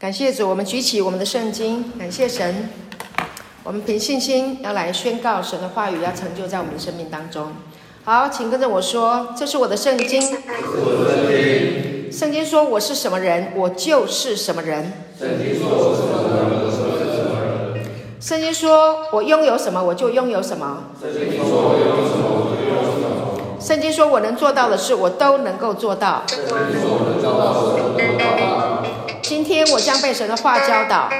感谢主，我们举起我们的圣经，感谢神。我们凭信心要来宣告神的话语，要成就在我们的生命当中。好，请跟着我说：“这是我的圣经。”圣经说：“我是什么人，我就是什么人。”圣经说：“我拥有什么，我就拥有什么。”圣经说：“我能做到的事，我都能够做到。”今天我将被神的话教导。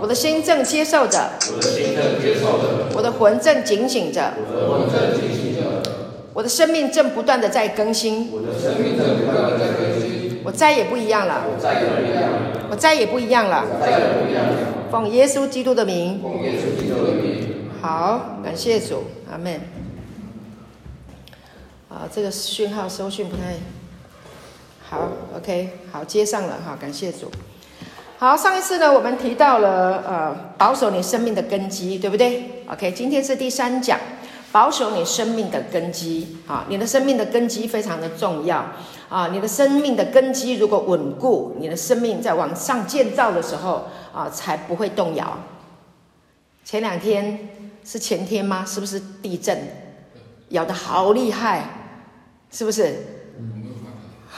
我的心正接受着。我的魂正警醒着。我的生命正不断的在更新。我再也不一样了。我再也不一样了。奉耶稣基督的名。好，感谢主，阿门。啊，这个讯号收讯不太好，OK，好接上了哈，感谢主。好，上一次呢，我们提到了呃，保守你生命的根基，对不对？OK，今天是第三讲，保守你生命的根基。啊，你的生命的根基非常的重要啊，你的生命的根基如果稳固，你的生命在往上建造的时候啊，才不会动摇。前两天是前天吗？是不是地震？摇得好厉害。是不是？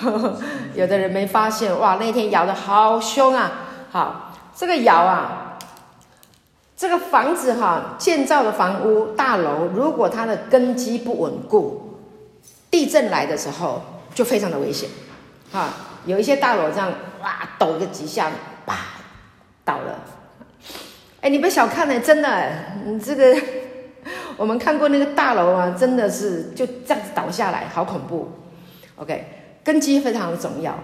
有的人没发现哇，那天摇得好凶啊！好，这个摇啊，这个房子哈，建造的房屋大楼，如果它的根基不稳固，地震来的时候就非常的危险。哈，有一些大楼这样哇，抖个几下，啪，倒了。哎，你别小看了，真的，你这个。我们看过那个大楼啊，真的是就这样子倒下来，好恐怖。OK，根基非常的重要，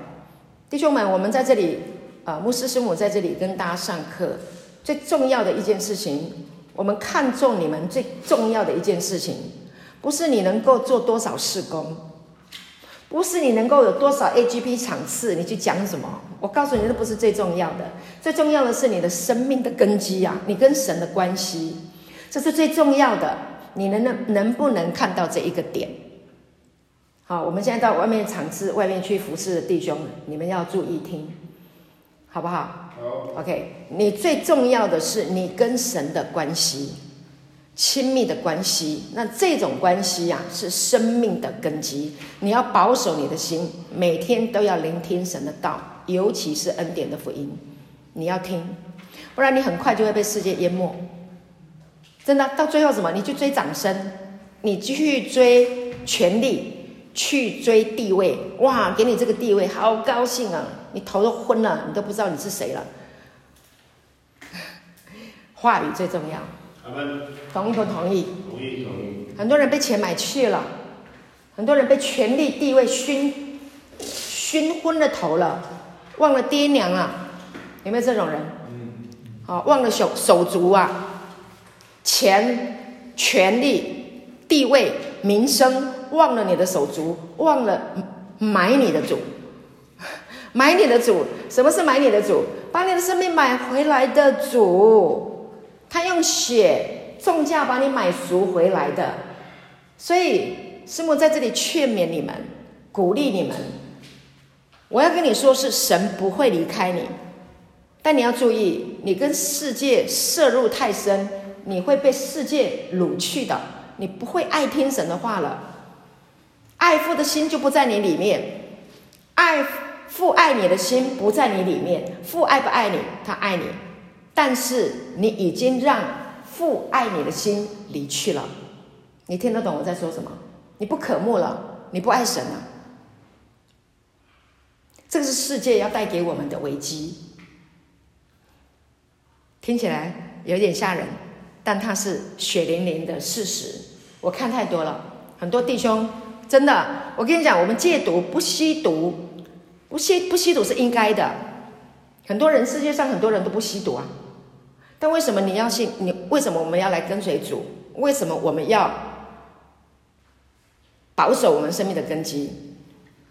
弟兄们，我们在这里，呃，牧师师母在这里跟大家上课，最重要的一件事情，我们看重你们最重要的一件事情，不是你能够做多少事工，不是你能够有多少 AGP 场次，你去讲什么？我告诉你，那不是最重要的，最重要的是你的生命的根基啊，你跟神的关系。这是最重要的，你能能能不能看到这一个点？好，我们现在到外面场次，外面去服侍的弟兄，你们要注意听，好不好？好。OK，你最重要的是你跟神的关系，亲密的关系。那这种关系呀、啊，是生命的根基。你要保守你的心，每天都要聆听神的道，尤其是恩典的福音，你要听，不然你很快就会被世界淹没。真的，到最后什么？你去追掌声，你去追权力，去追地位，哇！给你这个地位，好高兴啊！你头都昏了，你都不知道你是谁了。话语最重要。同意不同意？同意同意。很多人被钱买去了，很多人被权力地位熏熏昏了头了，忘了爹娘啊！有没有这种人？嗯。好，忘了手手足啊！钱、权力、地位、名声，忘了你的手足，忘了买你的主，买你的主。什么是买你的主？把你的生命买回来的主，他用血重价把你买赎回来的。所以师母在这里劝勉你们，鼓励你们。我要跟你说，是神不会离开你，但你要注意，你跟世界涉入太深。你会被世界掳去的，你不会爱听神的话了，爱父的心就不在你里面，爱父爱你的心不在你里面，父爱不爱你？他爱你，但是你已经让父爱你的心离去了，你听得懂我在说什么？你不渴慕了，你不爱神了，这个是世界要带给我们的危机，听起来有点吓人。但它是血淋淋的事实，我看太多了。很多弟兄真的，我跟你讲，我们戒毒不吸毒，不吸不吸毒是应该的。很多人世界上很多人都不吸毒啊，但为什么你要信？你为什么我们要来跟随主？为什么我们要保守我们生命的根基？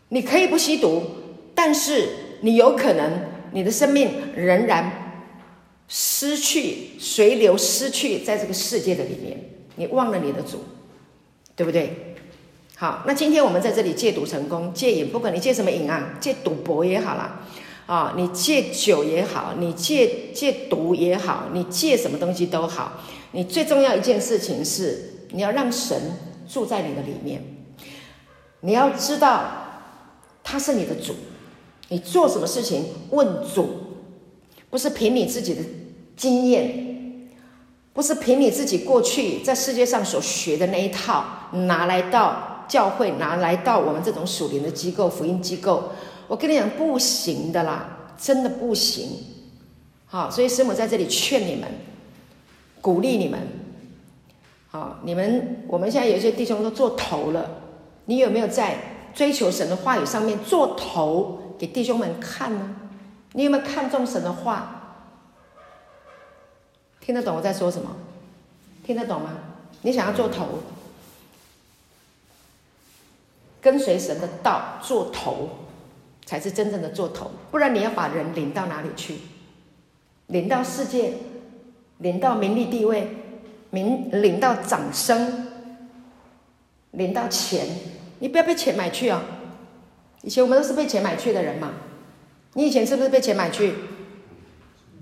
你可以不吸毒，但是你有可能你的生命仍然。失去随流失去，在这个世界的里面，你忘了你的主，对不对？好，那今天我们在这里戒毒成功，戒瘾，不管你戒什么瘾啊，戒赌博也好啦，啊，你戒酒也好，你戒戒毒也好，你戒什么东西都好，你最重要一件事情是，你要让神住在你的里面。你要知道，他是你的主，你做什么事情问主，不是凭你自己的经验，不是凭你自己过去在世界上所学的那一套拿来到教会，拿来到我们这种属灵的机构、福音机构。我跟你讲，不行的啦，真的不行。好，所以师母在这里劝你们，鼓励你们。好，你们我们现在有些弟兄都做头了，你有没有在追求神的话语上面做头给弟兄们看呢？你有没有看重神的话？听得懂我在说什么？听得懂吗？你想要做头，跟随神的道做头。才是真正的做头，不然你要把人领到哪里去？领到世界，领到名利地位，名领到掌声，领到钱，你不要被钱买去啊！以前我们都是被钱买去的人嘛，你以前是不是被钱买去？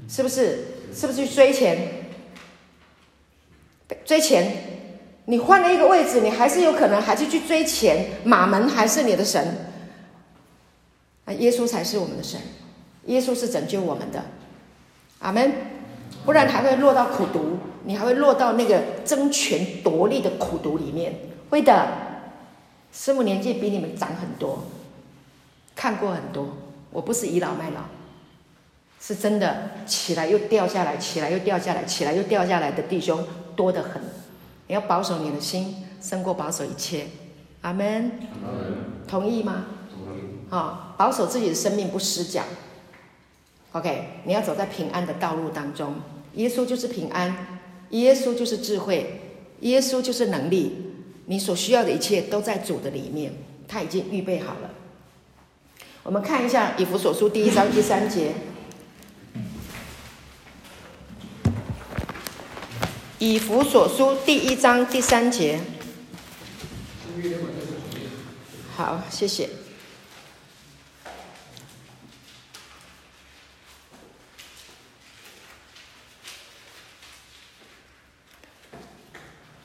是不是？是不是去追钱？追钱，你换了一个位置，你还是有可能还是去追钱，马门还是你的神。啊，耶稣才是我们的神，耶稣是拯救我们的，阿门。不然还会落到苦毒，你还会落到那个争权夺利的苦毒里面。会的，师母年纪比你们长很多，看过很多。我不是倚老卖老，是真的起来又掉下来，起来又掉下来，起来又掉下来的弟兄多得很。你要保守你的心，胜过保守一切。阿门。同意吗。同意吗？啊，保守自己的生命不失脚。OK，你要走在平安的道路当中。耶稣就是平安，耶稣就是智慧，耶稣就是能力。你所需要的一切都在主的里面，他已经预备好了。我们看一下以弗所书第一章第三节。以弗所书第一章第三节。好，谢谢。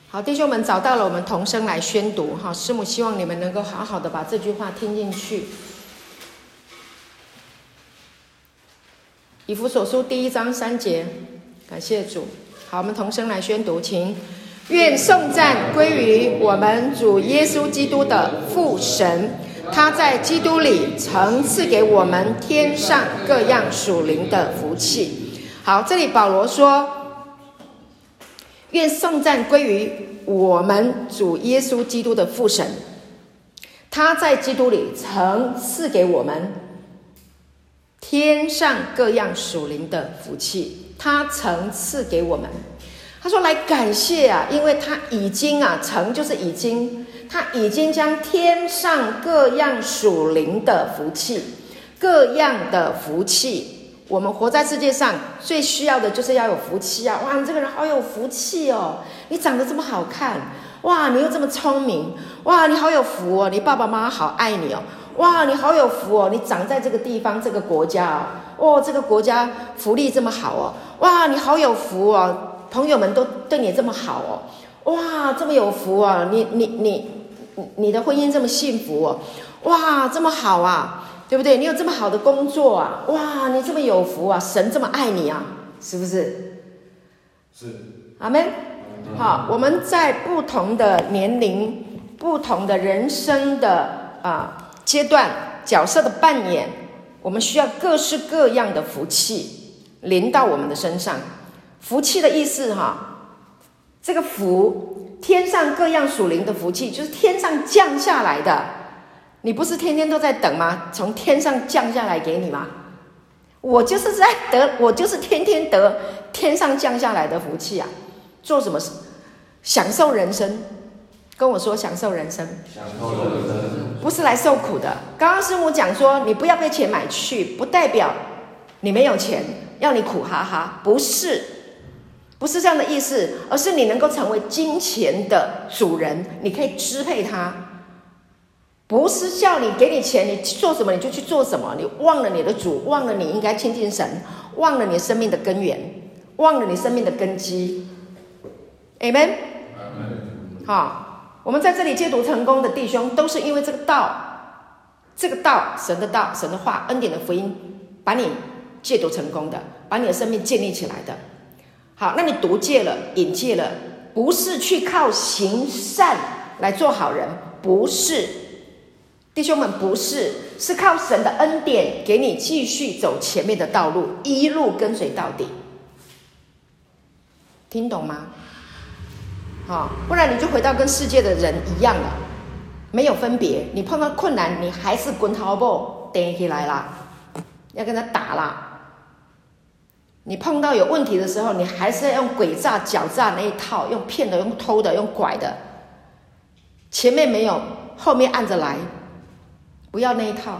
好，弟兄们找到了，我们同声来宣读。哈，师母希望你们能够好好的把这句话听进去。以弗所书第一章三节，感谢主。好，我们同声来宣读，请愿颂赞归于我们主耶稣基督的父神，他在基督里曾赐给我们天上各样属灵的福气。好，这里保罗说。愿颂赞归于我们主耶稣基督的父神，他在基督里曾赐给我们天上各样属灵的福气。他曾赐给我们，他说来感谢啊，因为他已经啊，曾就是已经，他已经将天上各样属灵的福气，各样的福气。我们活在世界上最需要的就是要有福气啊！哇，你这个人好有福气哦！你长得这么好看，哇，你又这么聪明，哇，你好有福哦！你爸爸妈妈好爱你哦！哇，你好有福哦！你长在这个地方这个国家哦，哦，这个国家福利这么好哦！哇，你好有福哦！朋友们都对你这么好哦！哇，这么有福啊！你你你你的婚姻这么幸福哦！哇，这么好啊！对不对？你有这么好的工作啊！哇，你这么有福啊！神这么爱你啊，是不是？是。阿门。好，我们在不同的年龄、不同的人生的啊阶段、角色的扮演，我们需要各式各样的福气临到我们的身上。福气的意思哈，这个福，天上各样属灵的福气，就是天上降下来的。你不是天天都在等吗？从天上降下来给你吗？我就是在得，我就是天天得天上降下来的福气啊！做什么事？享受人生。跟我说享受人生。享受人生。不是来受苦的。刚刚师母讲说，你不要被钱买去，不代表你没有钱，要你苦哈哈。不是，不是这样的意思，而是你能够成为金钱的主人，你可以支配它。不是叫你给你钱，你做什么你就去做什么，你忘了你的主，忘了你应该亲近神，忘了你生命的根源，忘了你生命的根基。Amen。好，我们在这里戒毒成功的弟兄，都是因为这个道，这个道，神的道，神的话，恩典的福音，把你戒毒成功的，把你的生命建立起来的。好，那你毒戒了，瘾戒了，不是去靠行善来做好人，不是，弟兄们，不是，是靠神的恩典给你继续走前面的道路，一路跟随到底。听懂吗？好，不然你就回到跟世界的人一样了，没有分别。你碰到困难，你还是滚头步，顶起来啦，要跟他打啦。你碰到有问题的时候，你还是要用诡诈、狡诈那一套，用骗的、用偷的、用拐的，前面没有，后面按着来，不要那一套。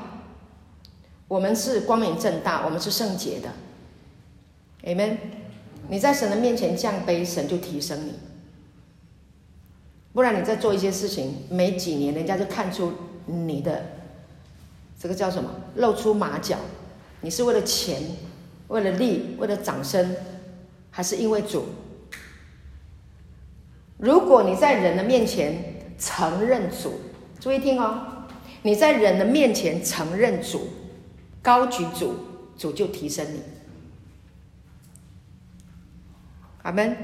我们是光明正大，我们是圣洁的，Amen。你在神的面前降卑，神就提升你。不然你在做一些事情，没几年，人家就看出你的这个叫什么，露出马脚，你是为了钱。为了利，为了掌声，还是因为主？如果你在人的面前承认主，注意听哦，你在人的面前承认主，高举主，主就提升你。阿门。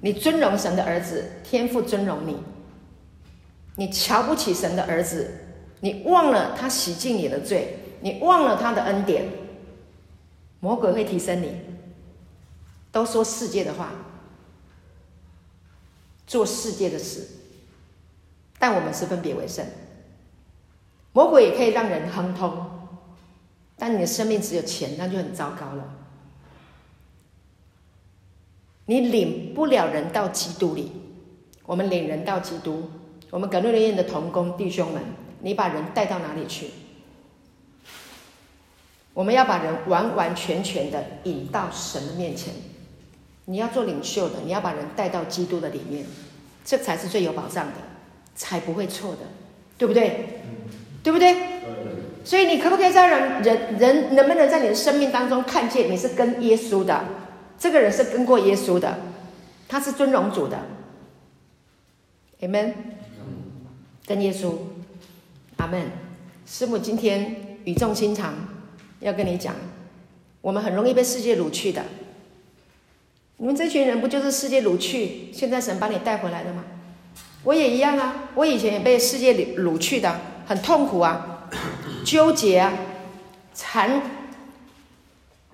你尊荣神的儿子，天父尊荣你。你瞧不起神的儿子，你忘了他洗净你的罪，你忘了他的恩典。魔鬼会提升你，都说世界的话，做世界的事，但我们是分别为圣。魔鬼也可以让人亨通，但你的生命只有钱，那就很糟糕了。你领不了人到基督里，我们领人到基督，我们革路灵验的同工弟兄们，你把人带到哪里去？我们要把人完完全全的引到神的面前。你要做领袖的，你要把人带到基督的里面，这才是最有保障的，才不会错的，对不对？对不对？所以你可不可以在人人人能不能在你的生命当中看见你是跟耶稣的？这个人是跟过耶稣的，他是尊荣主的。Amen。跟耶稣，阿门。师母今天语重心长。要跟你讲，我们很容易被世界掳去的。你们这群人不就是世界掳去？现在神把你带回来的吗？我也一样啊，我以前也被世界里掳去的，很痛苦啊，纠结啊，缠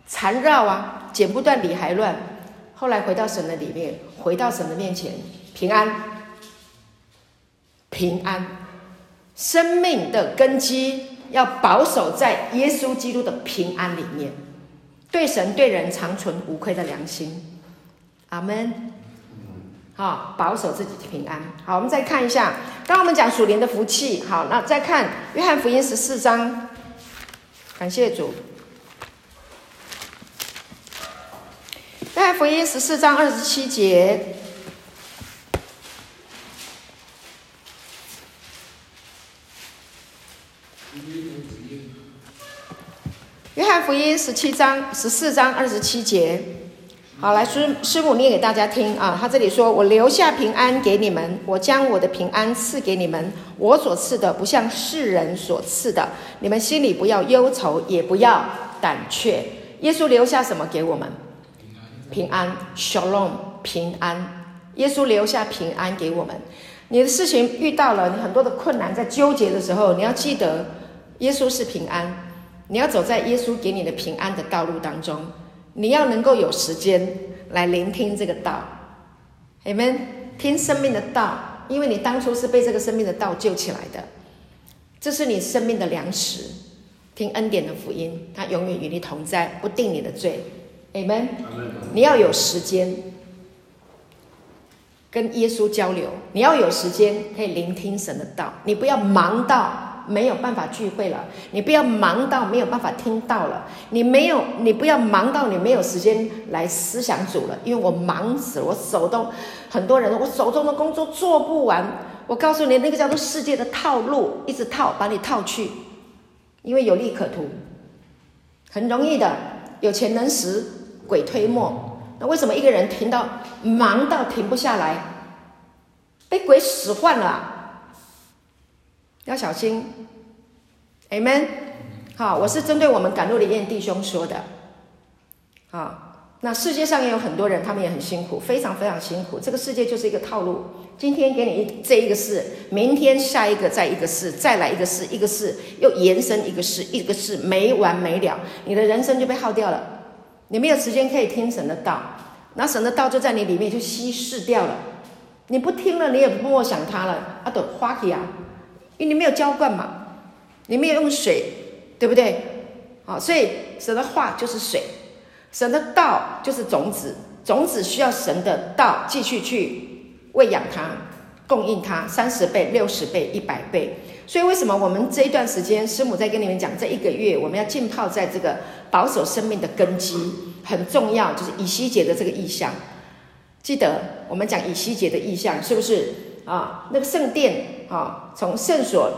缠绕啊，剪不断理还乱。后来回到神的里面，回到神的面前，平安，平安，生命的根基。要保守在耶稣基督的平安里面，对神对人长存无愧的良心，阿门。好，保守自己的平安。好，我们再看一下，刚刚我们讲属灵的福气。好，那再看约翰福音十四章，感谢主。约翰福音十四章二十七节。约翰福音十七章十四章二十七节，好，来师师母念给大家听啊。他这里说：“我留下平安给你们，我将我的平安赐给你们。我所赐的不像世人所赐的，你们心里不要忧愁，也不要胆怯。”耶稣留下什么给我们？平安，Shalom，平安。耶稣留下平安给我们。你的事情遇到了，你很多的困难，在纠结的时候，你要记得，耶稣是平安。你要走在耶稣给你的平安的道路当中，你要能够有时间来聆听这个道，Amen，听生命的道，因为你当初是被这个生命的道救起来的，这是你生命的粮食。听恩典的福音，他永远与你同在，不定你的罪，Amen。你要有时间跟耶稣交流，你要有时间可以聆听神的道，你不要忙到。没有办法聚会了，你不要忙到没有办法听到了，你没有，你不要忙到你没有时间来思想主了，因为我忙死了，我手都很多人，我手中的工作做不完，我告诉你，那个叫做世界的套路，一直套，把你套去，因为有利可图，很容易的，有钱能使鬼推磨。那为什么一个人停到忙到停不下来，被鬼使唤了？要小心，Amen。好，我是针对我们赶路的燕弟兄说的。好，那世界上也有很多人，他们也很辛苦，非常非常辛苦。这个世界就是一个套路。今天给你一这一个事，明天下一个再一个事，再来一个事，一个事又延伸一个事，一个事没完没了，你的人生就被耗掉了。你没有时间可以听神的道，那神的道就在你里面就稀释掉了。你不听了，你也不默想它了，啊，都花去啊，因为你没有浇灌嘛，你没有用水，对不对？好，所以神的话就是水，神的道就是种子，种子需要神的道继续去。喂养它，供应它三十倍、六十倍、一百倍。所以为什么我们这一段时间，师母在跟你们讲，这一个月我们要浸泡在这个保守生命的根基，很重要，就是以西结的这个意象。记得我们讲以西结的意象，是不是啊？那个圣殿啊，从圣所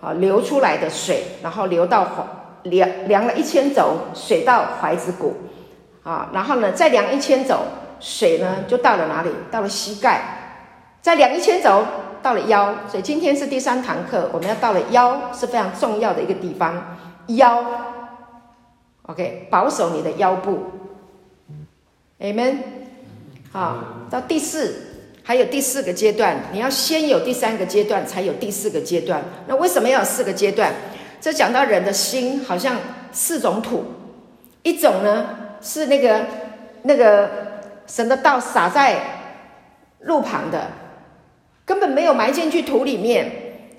啊流出来的水，然后流到怀量量了一千肘，水到怀子骨啊，然后呢再量一千肘，水呢就到了哪里？到了膝盖。再两一千走，到了腰，所以今天是第三堂课，我们要到了腰是非常重要的一个地方。腰，OK，保守你的腰部，Amen。好，到第四，还有第四个阶段，你要先有第三个阶段，才有第四个阶段。那为什么要有四个阶段？这讲到人的心，好像四种土，一种呢是那个那个神的道撒在路旁的。根本没有埋进去土里面，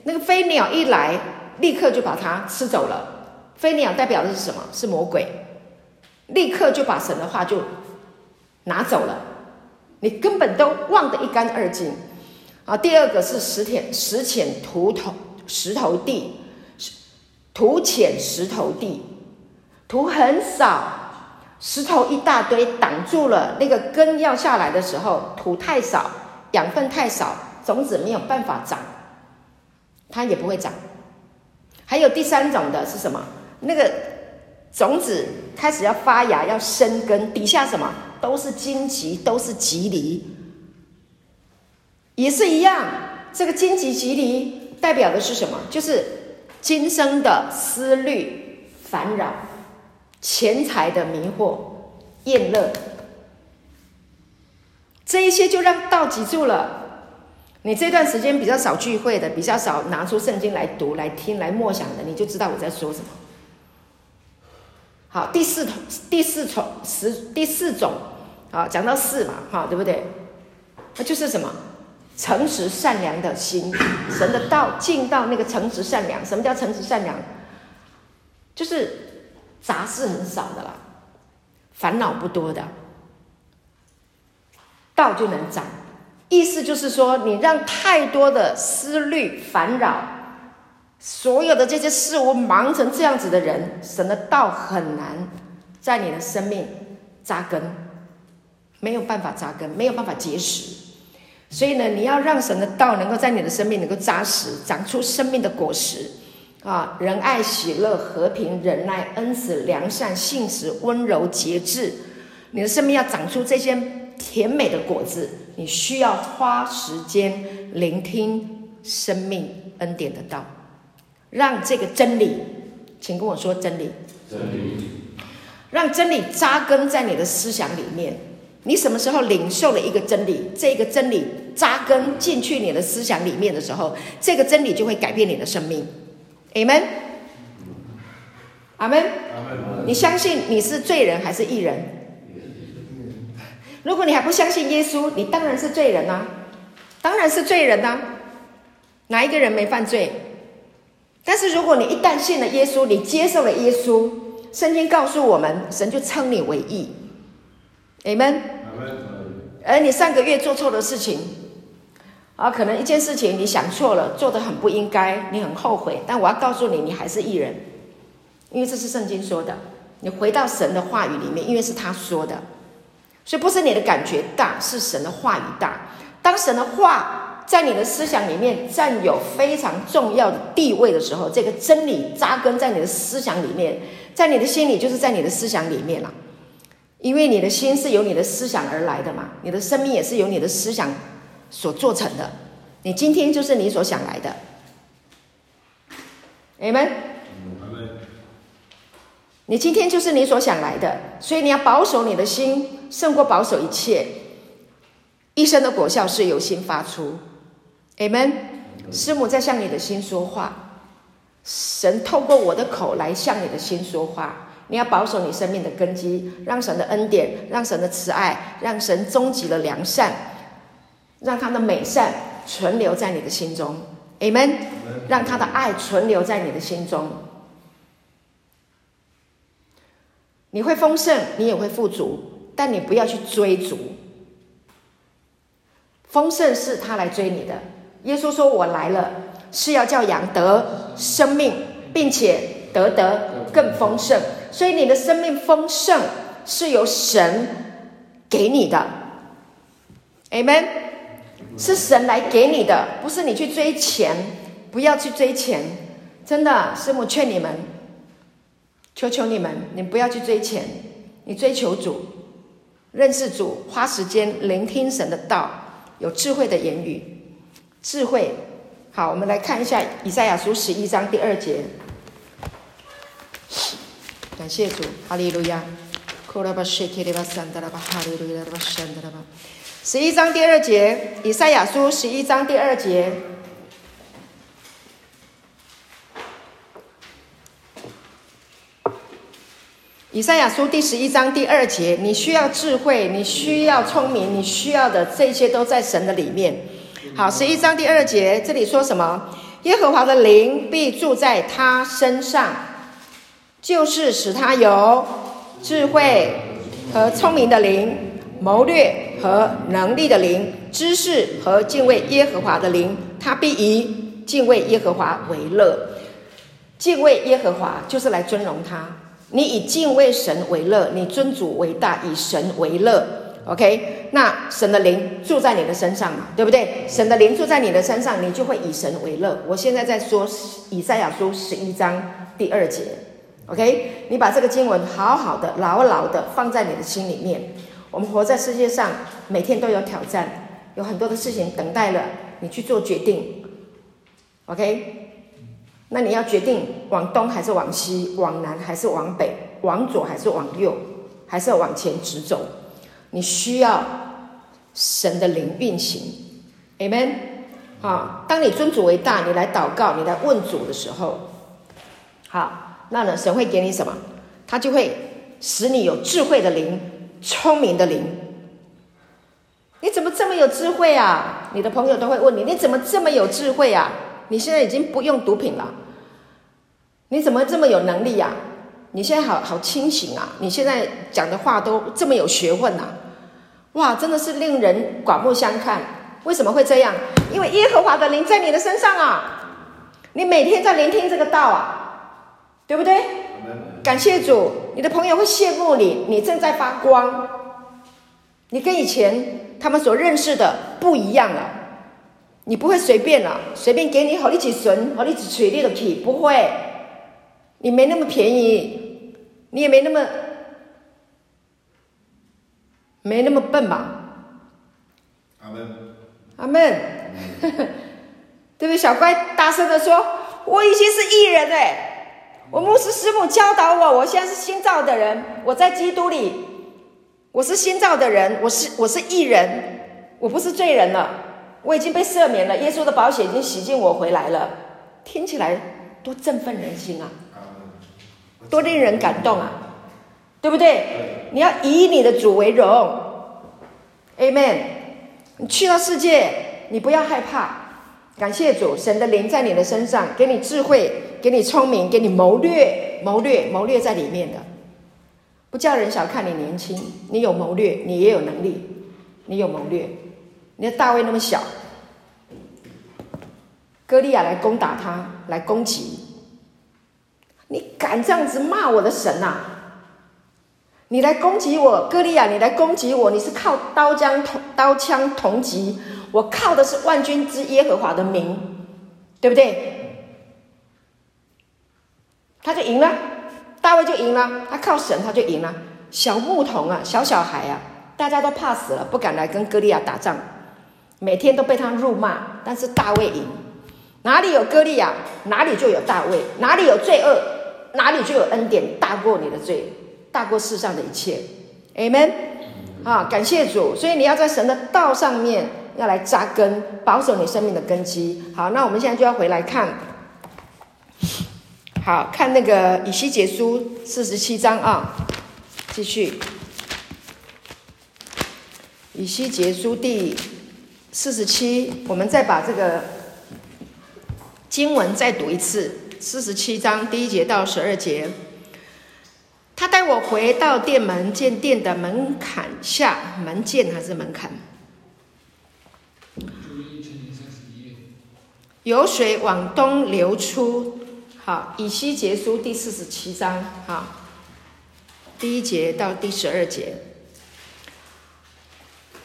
那个飞鸟一来，立刻就把它吃走了。飞鸟代表的是什么？是魔鬼，立刻就把神的话就拿走了，你根本都忘得一干二净。啊，第二个是石浅石浅土头石头地，土浅石头地，土很少，石头一大堆挡住了那个根要下来的时候，土太少，养分太少。种子没有办法长，它也不会长。还有第三种的是什么？那个种子开始要发芽、要生根，底下什么都是荆棘，都是蒺藜，也是一样。这个荆棘、蒺藜代表的是什么？就是今生的思虑烦扰、钱财的迷惑、厌乐，这一些就让道挤住了。你这段时间比较少聚会的，比较少拿出圣经来读、来听、来默想的，你就知道我在说什么。好，第四种，第四种，十，第四种，好，讲到四嘛，哈，对不对？那就是什么？诚实善良的心，神的道进到那个诚实善良。什么叫诚实善良？就是杂事很少的啦，烦恼不多的，道就能长。意思就是说，你让太多的思虑烦扰，所有的这些事物忙成这样子的人，神的道很难在你的生命扎根，没有办法扎根，没有办法结实。所以呢，你要让神的道能够在你的生命能够扎实，长出生命的果实啊，仁爱、喜乐、和平、忍耐、恩慈、良善、信实、温柔、节制，你的生命要长出这些。甜美的果子，你需要花时间聆听生命恩典的道，让这个真理，请跟我说真理，真理，让真理扎根在你的思想里面。你什么时候领受了一个真理，这个真理扎根进去你的思想里面的时候，这个真理就会改变你的生命。阿门，阿门，你相信你是罪人还是义人？如果你还不相信耶稣，你当然是罪人呐、啊，当然是罪人呐、啊。哪一个人没犯罪？但是如果你一旦信了耶稣，你接受了耶稣，圣经告诉我们，神就称你为义。Amen。而你上个月做错的事情，啊，可能一件事情你想错了，做的很不应该，你很后悔。但我要告诉你，你还是义人，因为这是圣经说的。你回到神的话语里面，因为是他说的。所以不是你的感觉大，是神的话语大。当神的话在你的思想里面占有非常重要的地位的时候，这个真理扎根在你的思想里面，在你的心里，就是在你的思想里面了。因为你的心是由你的思想而来的嘛，你的生命也是由你的思想所做成的。你今天就是你所想来的。Amen。你今天就是你所想来的，所以你要保守你的心，胜过保守一切。一生的果效是由心发出。Amen。师母在向你的心说话，神透过我的口来向你的心说话。你要保守你生命的根基，让神的恩典，让神的慈爱，让神终极的良善，让他的美善存留在你的心中。Amen。让他的爱存留在你的心中。你会丰盛，你也会富足，但你不要去追逐。丰盛是他来追你的。耶稣说：“我来了，是要叫羊得生命，并且得得更丰盛。”所以你的生命丰盛是由神给你的，Amen。是神来给你的，不是你去追钱，不要去追钱。真的，师母劝你们，求求你们，你不要去追钱，你追求主，认识主，花时间聆听神的道，有智慧的言语，智慧。好，我们来看一下以赛亚书十一章第二节。感谢主，哈利路亚。十一章第二节，以赛亚书十一章第二节。以赛亚书第十一章第二节，你需要智慧，你需要聪明，你需要的这些都在神的里面。好，十一章第二节，这里说什么？耶和华的灵必住在他身上，就是使他有智慧和聪明的灵，谋略。和能力的灵，知识和敬畏耶和华的灵，他必以敬畏耶和华为乐。敬畏耶和华就是来尊荣他。你以敬畏神为乐，你尊主为大，以神为乐。OK，那神的灵住在你的身上嘛，对不对？神的灵住在你的身上，你就会以神为乐。我现在在说以赛亚书十一章第二节。OK，你把这个经文好好的、牢牢的放在你的心里面。我们活在世界上，每天都有挑战，有很多的事情等待了你去做决定。OK，那你要决定往东还是往西，往南还是往北，往左还是往右，还是要往前直走？你需要神的灵运行。Amen。好，当你尊主为大，你来祷告，你来问主的时候，好，那呢，神会给你什么？他就会使你有智慧的灵。聪明的灵，你怎么这么有智慧啊？你的朋友都会问你，你怎么这么有智慧啊？你现在已经不用毒品了，你怎么这么有能力呀？你现在好好清醒啊！你现在讲的话都这么有学问呐！哇，真的是令人刮目相看。为什么会这样？因为耶和华的灵在你的身上啊！你每天在聆听这个道啊，对不对？感谢主，你的朋友会羡慕你，你正在发光，你跟以前他们所认识的不一样了，你不会随便了，随便给你好一几笋，好一几锤的皮，不会，你没那么便宜，你也没那么没那么笨吧？阿门，阿门，对不对？小乖，大声的说，我已经是义人哎。我牧师师母教导我，我现在是新造的人，我在基督里，我是新造的人，我是我是义人，我不是罪人了，我已经被赦免了，耶稣的宝血已经洗净我回来了，听起来多振奋人心啊，多令人感动啊，对不对？你要以你的主为荣，Amen。你去到世界，你不要害怕，感谢主，神的灵在你的身上，给你智慧。给你聪明，给你谋略，谋略，谋略在里面的，不叫人小看你年轻，你有谋略，你也有能力，你有谋略。你的大卫那么小，歌利亚来攻打他，来攻击，你敢这样子骂我的神呐？你来攻击我，哥利亚，你来攻击我，你是靠刀枪同刀枪铜戟，我靠的是万军之耶和华的名，对不对？他就赢了，大卫就赢了，他靠神他就赢了。小牧童啊，小小孩啊，大家都怕死了，不敢来跟哥利亚打仗，每天都被他辱骂。但是大卫赢，哪里有哥利亚，哪里就有大卫；哪里有罪恶，哪里就有恩典，大过你的罪，大过世上的一切。Amen。啊，感谢主。所以你要在神的道上面要来扎根，保守你生命的根基。好，那我们现在就要回来看，好，看那个以西结书四十七章啊。继续，以西结书第四十七，我们再把这个经文再读一次。四十七章第一节到十二节，他带我回到殿门，见殿的门槛下，门见还是门槛，有水往东流出。好，以西结书第四十七章，好。第一节到第十二节，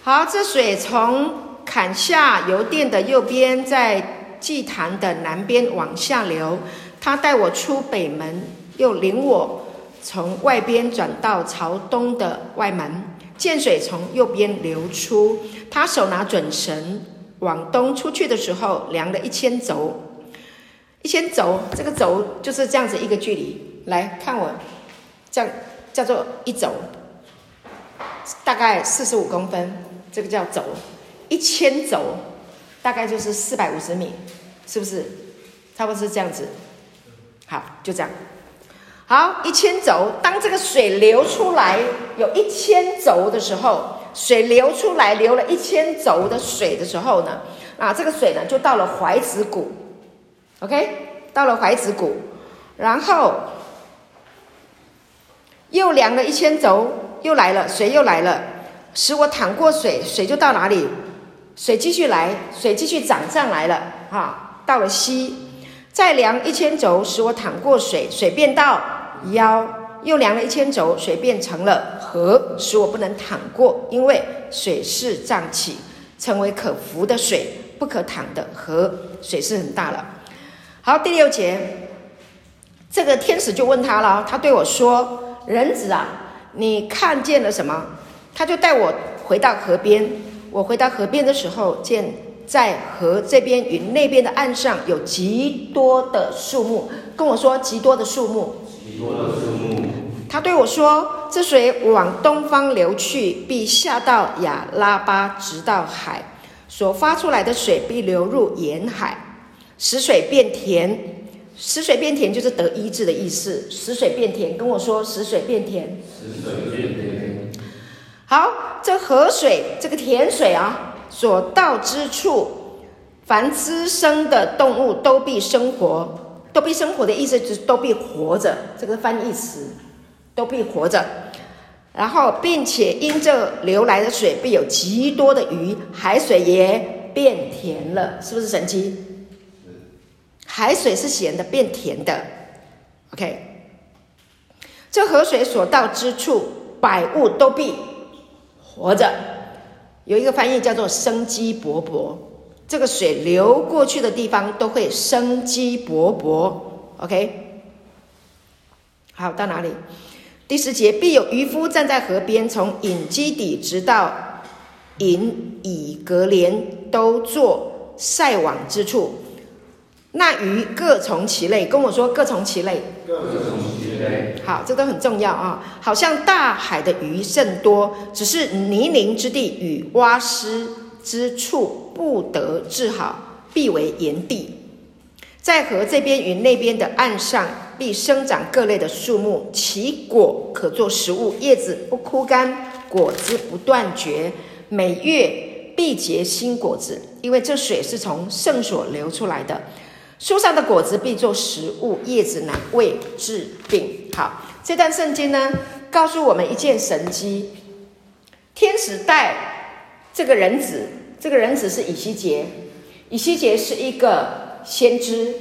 好，这水从坎下由殿的右边，在祭坛的南边往下流。他带我出北门，又领我从外边转到朝东的外门，见水从右边流出。他手拿准绳，往东出去的时候，量了一千肘。一千轴，这个轴就是这样子一个距离。来看我，这样。叫做一轴，大概四十五公分，这个叫肘。一千轴，大概就是四百五十米，是不是？差不多是这样子。好，就这样。好，一千轴。当这个水流出来有一千轴的时候，水流出来流了一千轴的水的时候呢，啊，这个水呢就到了怀子谷，OK，到了怀子谷，然后。又量了一千轴，又来了，水又来了，使我淌过水，水就到哪里？水继续来，水继续涨上来了，哈，到了膝，再量一千肘，使我淌过水，水变到腰，又量了一千肘，水变成了河，使我不能淌过，因为水是胀起，成为可浮的水，不可淌的河，水势很大了。好，第六节，这个天使就问他了，他对我说。人子啊，你看见了什么？他就带我回到河边。我回到河边的时候，见在河这边与那边的岸上有极多的树木。跟我说极多的树木。极多的树木。他对我说：“这水往东方流去，必下到亚拉巴，直到海。所发出来的水必流入沿海，使水变甜。”使水变甜就是得医治的意思。使水变甜，跟我说使水变甜。使水变甜。好，这河水，这个甜水啊，所到之处，凡滋生的动物都必生活，都必生活的意思就是都必活着。这个翻译词，都必活着。然后，并且因这流来的水，必有极多的鱼，海水也变甜了，是不是神迹？海水是咸的，变甜的。OK，这河水所到之处，百物都必活着。有一个翻译叫做“生机勃勃”。这个水流过去的地方都会生机勃勃。OK，好，到哪里？第十节，必有渔夫站在河边，从引基底直到引以革连，都作晒网之处。那鱼各从其类，跟我说各从其类。各从其类。好，这都很重要啊。好像大海的鱼甚多，只是泥泞之地与洼湿之处不得治好，必为炎地。在河这边与那边的岸上，必生长各类的树木，其果可做食物，叶子不枯干，果子不断绝，每月必结新果子，因为这水是从圣所流出来的。树上的果子必做食物，叶子乃为治病。好，这段圣经呢，告诉我们一件神迹：天使带这个人子，这个人子是以西结，以西结是一个先知。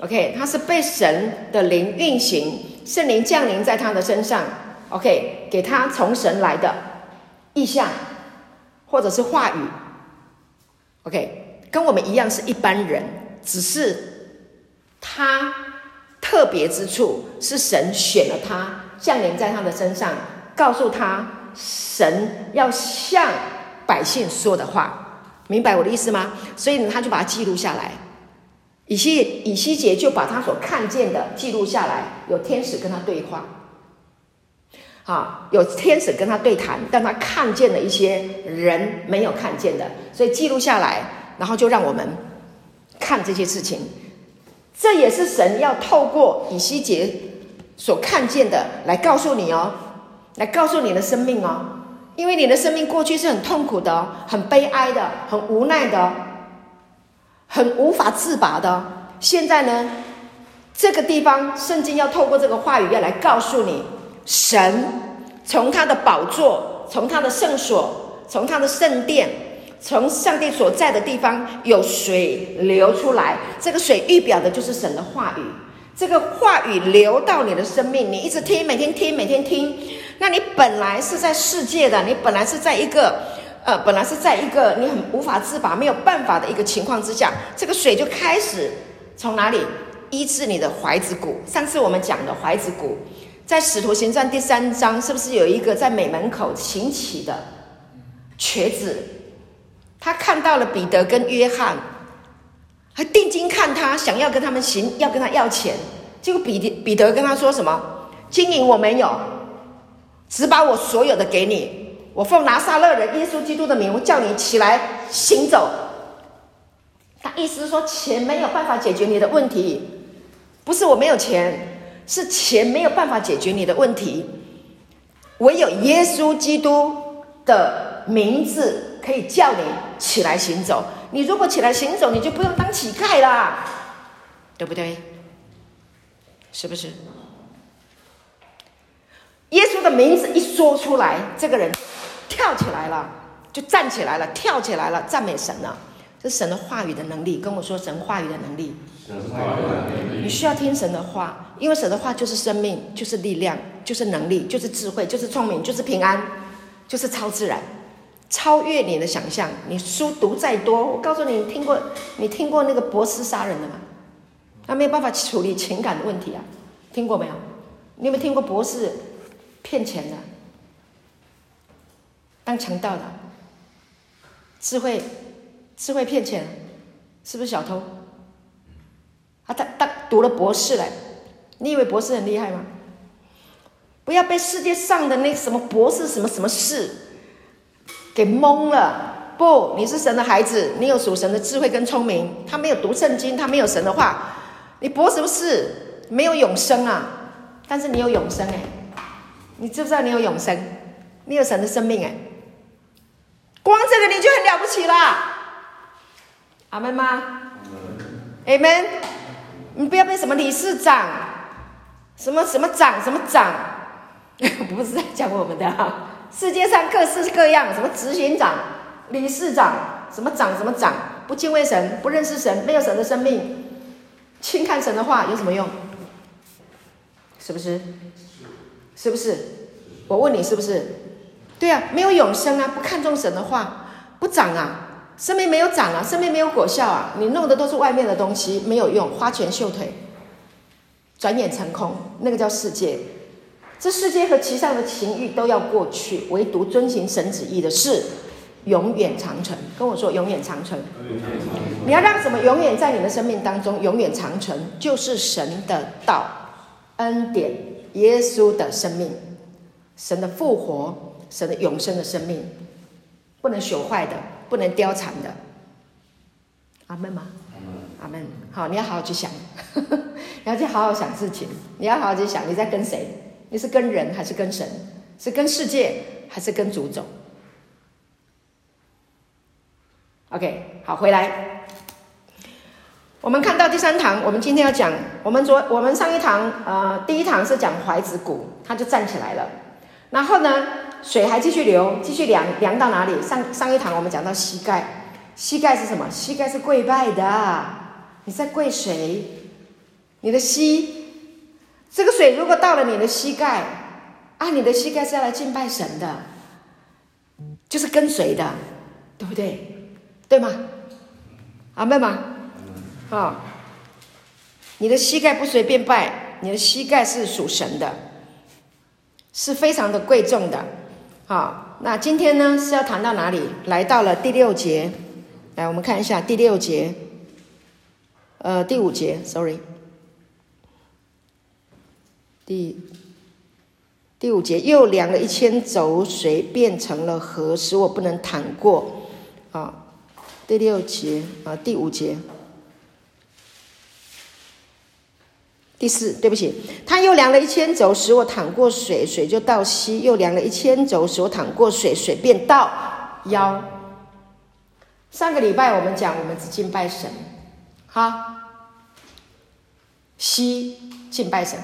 OK，他是被神的灵运行，圣灵降临在他的身上。OK，给他从神来的意象，或者是话语。OK，跟我们一样是一般人，只是他特别之处是神选了他，降临在他的身上，告诉他神要向百姓说的话，明白我的意思吗？所以呢，他就把它记录下来。以西以西结就把他所看见的记录下来，有天使跟他对话。啊，有天使跟他对谈，但他看见了一些人没有看见的，所以记录下来，然后就让我们看这些事情。这也是神要透过以西结所看见的来告诉你哦，来告诉你的生命哦，因为你的生命过去是很痛苦的，很悲哀的，很无奈的，很无法自拔的。现在呢，这个地方圣经要透过这个话语要来告诉你。神从他的宝座，从他的圣所，从他的圣殿，从上帝所在的地方有水流出来。这个水预表的就是神的话语。这个话语流到你的生命，你一直听，每天听，每天听。那你本来是在世界的，你本来是在一个呃，本来是在一个你很无法自拔、没有办法的一个情况之下，这个水就开始从哪里医治你的踝子骨。上次我们讲的踝子骨。在《使徒行传》第三章，是不是有一个在美门口行乞的瘸子？他看到了彼得跟约翰，还定睛看他，想要跟他们行，要跟他要钱。结果彼得彼得跟他说什么？金银我没有，只把我所有的给你。我奉拿撒勒人耶稣基督的名，我叫你起来行走。他意思是说，钱没有办法解决你的问题，不是我没有钱。是钱没有办法解决你的问题，唯有耶稣基督的名字可以叫你起来行走。你如果起来行走，你就不用当乞丐啦，对不对？是不是？耶稣的名字一说出来，这个人跳起来了，就站起来了，跳起来了，赞美神了。这是神的话语的能力，跟我说神话语的能力。你需要听神的话，因为神的话就是生命，就是力量，就是能力，就是智慧，就是聪明，就是平安，就是超自然，超越你的想象。你书读再多，我告诉你，听过你听过那个博士杀人的吗？他没有办法处理情感的问题啊，听过没有？你有没有听过博士骗钱的，当强盗的，智慧？智慧骗钱，是不是小偷？啊，他他读了博士嘞，你以为博士很厉害吗？不要被世界上的那什么博士什么什么事给蒙了。不，你是神的孩子，你有属神的智慧跟聪明。他没有读圣经，他没有神的话，你博什么士？没有永生啊！但是你有永生哎，你知不知道你有永生？你有神的生命哎，光这个你就很了不起了。阿门吗？阿门。你不要被什么理事长、什么什么长、什么长，不是在讲我们的哈。世界上各式各样，什么执行长、理事长，什么长什么长，不敬畏神，不认识神，没有神的生命，轻看神的话有什么用？是不是？是不是？我问你是不是？对啊，没有永生啊，不看重神的话，不长啊。生命没有长啊，生命没有果效啊！你弄的都是外面的东西，没有用，花拳绣腿，转眼成空。那个叫世界，这世界和其上的情欲都要过去，唯独遵行神旨意的事，永远长存。跟我说，永远长存。你要让什么永远在你的生命当中永远长存？就是神的道、恩典、耶稣的生命、神的复活、神的永生的生命，不能朽坏的。不能凋残的，阿门吗？阿门。好，你要好好去想，你要去好好想事情。你要好好去想，你在跟谁？你是跟人还是跟神？是跟世界还是跟主走？OK，好，回来。我们看到第三堂，我们今天要讲，我们昨我们上一堂，呃，第一堂是讲踝子骨，他就站起来了。然后呢？水还继续流，继续量，量到哪里？上上一堂我们讲到膝盖，膝盖是什么？膝盖是跪拜的。你在跪谁？你的膝，这个水如果到了你的膝盖，啊，你的膝盖是要来敬拜神的，就是跟随的，对不对？对吗？阿妹吗？啊，你的膝盖不随便拜，你的膝盖是属神的，是非常的贵重的。好，那今天呢是要谈到哪里？来到了第六节，来我们看一下第六节，呃，第五节，sorry，第第五节又量了一千肘水，变成了河，使我不能淌过。啊。第六节啊，第五节，第四，对不起，他又量了一千肘，使我淌过水，水就到膝；又量了一千肘，使我淌过水，水便到腰。上个礼拜我们讲，我们只敬拜神，哈，膝敬拜神，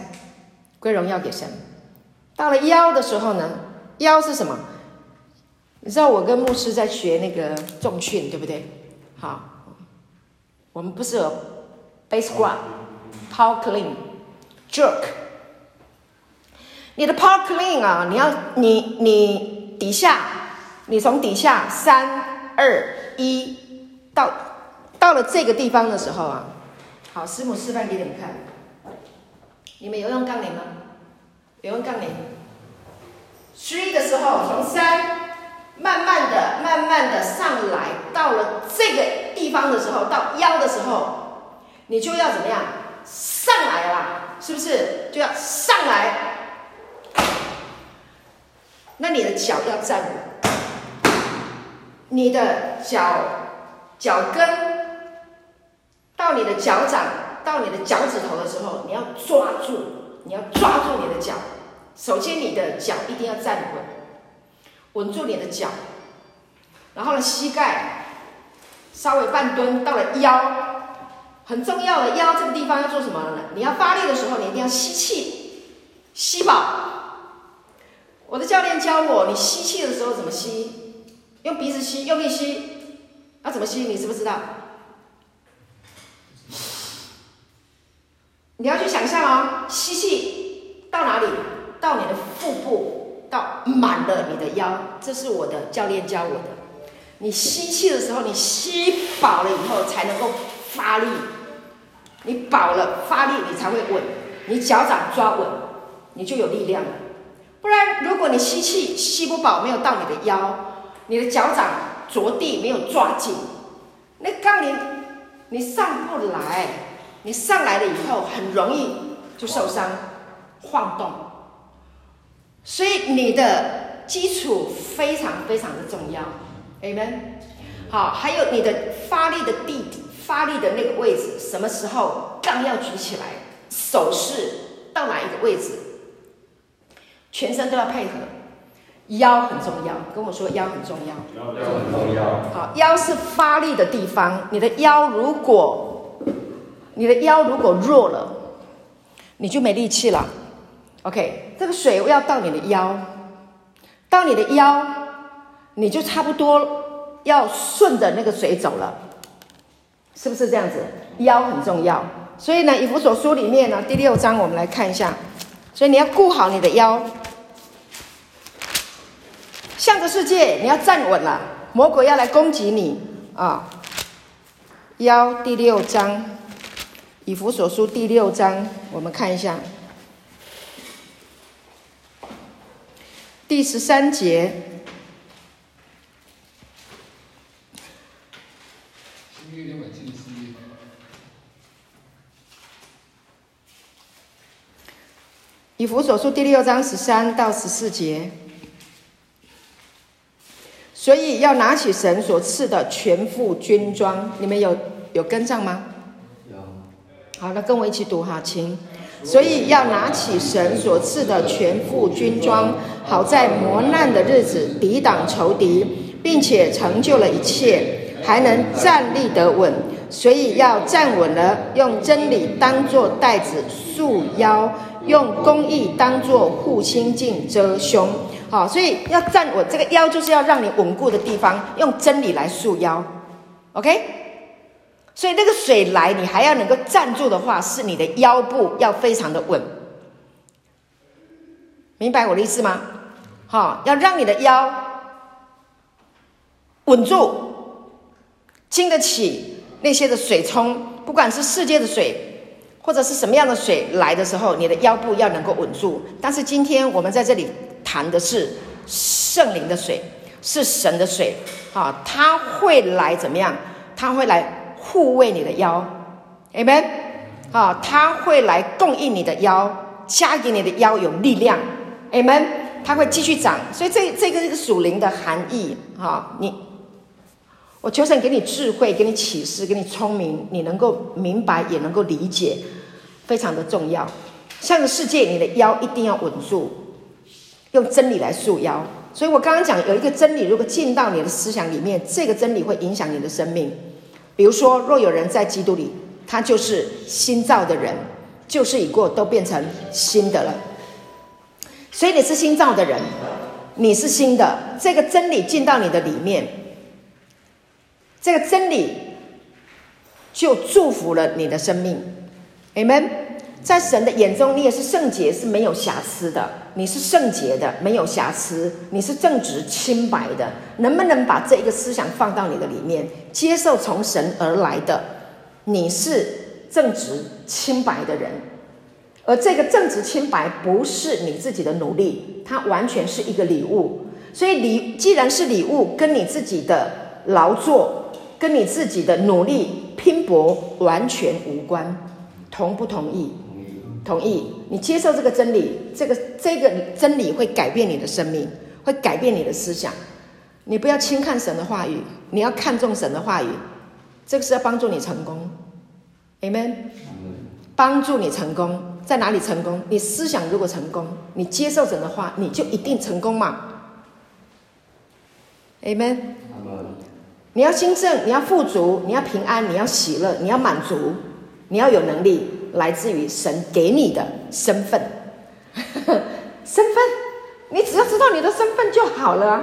归荣耀给神。到了腰的时候呢，腰是什么？你知道我跟牧师在学那个重训，对不对？好，我们不是有 base squat、power clean、jerk。你的 power clean 啊，你要你你底下，你从底下三二一到到了这个地方的时候啊，好，师母示范给你们看。你们有用杠铃吗？有用杠铃。十的时候从三。慢慢的、慢慢的上来，到了这个地方的时候，到腰的时候，你就要怎么样？上来啦，是不是？就要上来。那你的脚要站稳，你的脚脚跟到你的脚掌到你的脚趾头的时候，你要抓住，你要抓住你的脚。首先，你的脚一定要站稳。稳住你的脚，然后呢，膝盖稍微半蹲，到了腰，很重要的腰这个地方要做什么呢？你要发力的时候，你一定要吸气，吸饱。我的教练教我，你吸气的时候怎么吸？用鼻子吸，用力吸。要、怎么吸？你知不知道？你要去想象哦，吸气到哪里？到你的腹部。到满了你的腰，这是我的教练教我的。你吸气的时候，你吸饱了以后才能够发力。你饱了发力，你才会稳。你脚掌抓稳，你就有力量了。不然，如果你吸气吸不饱，没有到你的腰，你的脚掌着地没有抓紧，那杠铃你上不来。你上来了以后，很容易就受伤，晃动。所以你的基础非常非常的重要，Amen。好，还有你的发力的地点，发力的那个位置，什么时候杠要举起来，手势到哪一个位置，全身都要配合，腰很重要，跟我说腰很重要，腰很重要。好，腰是发力的地方，你的腰如果，你的腰如果弱了，你就没力气了。OK，这个水要到你的腰，到你的腰，你就差不多要顺着那个水走了，是不是这样子？腰很重要，所以呢，《以弗所书》里面呢，第六章我们来看一下，所以你要顾好你的腰，向着世界，你要站稳了，魔鬼要来攻击你。啊！腰第六章，《以弗所书》第六章，我们看一下。第十三节，以弗所书第六章十三到十四节，所以要拿起神所赐的全副军装，你们有有跟上吗？好，那跟我一起读哈，请。所以要拿起神所赐的全副军装，好在磨难的日子抵挡仇敌，并且成就了一切，还能站立得稳。所以要站稳了，用真理当作带子束腰，用公义当作护心镜遮胸。好，所以要站稳这个腰，就是要让你稳固的地方，用真理来束腰。OK。所以那个水来，你还要能够站住的话，是你的腰部要非常的稳，明白我的意思吗？好，要让你的腰稳住，经得起那些的水冲，不管是世界的水，或者是什么样的水来的时候，你的腰部要能够稳住。但是今天我们在这里谈的是圣灵的水，是神的水，啊，它会来怎么样？它会来护卫你的腰，Amen，啊，它会来供应你的腰，加给你的腰有力量，Amen，它会继续长。所以这这个是属灵的含义，哈，你。我求神给你智慧，给你启示，给你聪明，你能够明白，也能够理解，非常的重要。向着世界，你的腰一定要稳住，用真理来束腰。所以我刚刚讲有一个真理，如果进到你的思想里面，这个真理会影响你的生命。比如说，若有人在基督里，他就是新造的人，旧事已过，都变成新的了。所以你是新造的人，你是新的，这个真理进到你的里面。这个真理就祝福了你的生命，Amen。在神的眼中，你也是圣洁，是没有瑕疵的。你是圣洁的，没有瑕疵，你是正直清白的。能不能把这一个思想放到你的里面，接受从神而来的？你是正直清白的人，而这个正直清白不是你自己的努力，它完全是一个礼物。所以礼既然是礼物，跟你自己的劳作。跟你自己的努力拼搏完全无关，同不同意？同意。你接受这个真理，这个这个真理会改变你的生命，会改变你的思想。你不要轻看神的话语，你要看重神的话语。这个是要帮助你成功，Amen。帮助你成功，在哪里成功？你思想如果成功，你接受神的话，你就一定成功嘛，Amen。你要兴盛，你要富足，你要平安，你要喜乐，你要满足，你要有能力，来自于神给你的身份。身份，你只要知道你的身份就好了。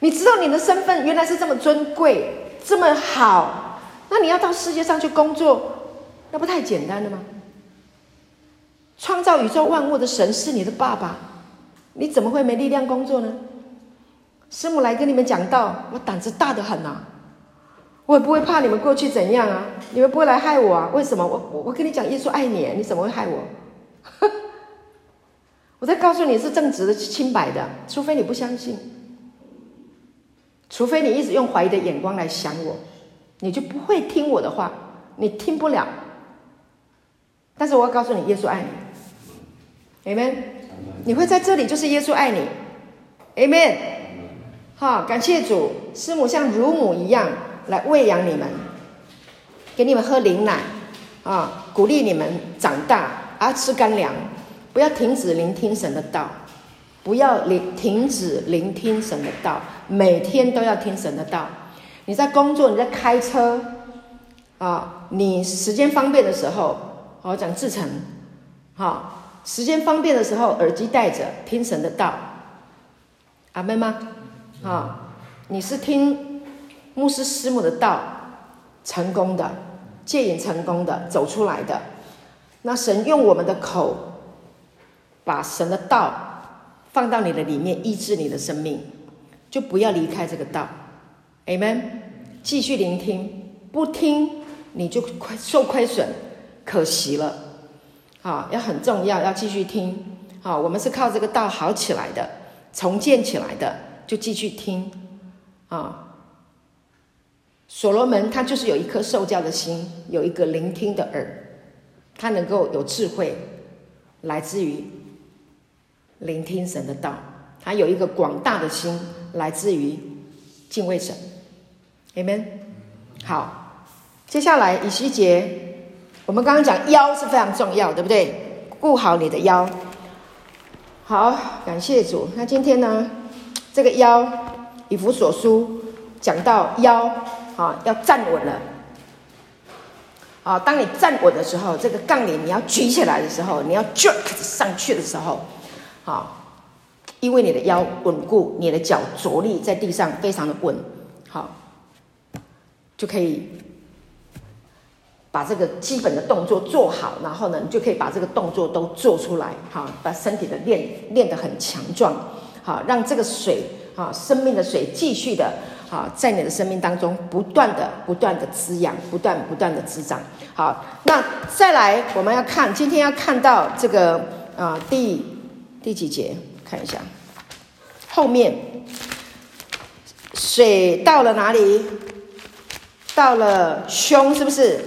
你知道你的身份原来是这么尊贵，这么好，那你要到世界上去工作，那不太简单的吗？创造宇宙万物的神是你的爸爸，你怎么会没力量工作呢？师母来跟你们讲道，我胆子大得很呐、我也不会怕你们过去怎样啊，你们不会来害我啊？为什么？我我我跟你讲，耶稣爱你，你怎么会害我？我在告诉你是正直的、清白的，除非你不相信，除非你一直用怀疑的眼光来想我，你就不会听我的话，你听不了。但是我要告诉你，耶稣爱你，Amen。你会在这里，就是耶稣爱你，Amen。好，感谢主，师母像乳母一样来喂养你们，给你们喝灵奶，啊，鼓励你们长大，啊吃干粮，不要停止聆听神的道，不要聆停止聆听神的道，每天都要听神的道。你在工作，你在开车，啊，你时间方便的时候，我讲志成，好，时间方便的时候，耳机戴着听神的道，阿妹吗？啊，你是听牧师师母的道成功的，戒瘾成功的走出来的。那神用我们的口，把神的道放到你的里面，医治你的生命，就不要离开这个道。Amen。继续聆听，不听你就亏受亏损，可惜了。啊，要很重要，要继续听。啊，我们是靠这个道好起来的，重建起来的。就继续听，啊，所罗门他就是有一颗受教的心，有一个聆听的耳，他能够有智慧，来自于聆听神的道，他有一个广大的心，来自于敬畏神，Amen。好，接下来以西结，我们刚刚讲腰是非常重要，对不对？顾好你的腰。好，感谢主。那今天呢？这个腰，以弗所书讲到腰啊，要站稳了啊。当你站稳的时候，这个杠铃你要举起来的时候，你要 jerk 上去的时候，好，因为你的腰稳固，你的脚着力在地上非常的稳，好，就可以把这个基本的动作做好，然后呢，你就可以把这个动作都做出来，好，把身体的练练得很强壮。好，让这个水，啊，生命的水继续的好，在你的生命当中不断的、不断的滋养，不断、不断的滋长。好，那再来我们要看，今天要看到这个啊、第第几节？看一下后面，水到了哪里？到了胸，是不是？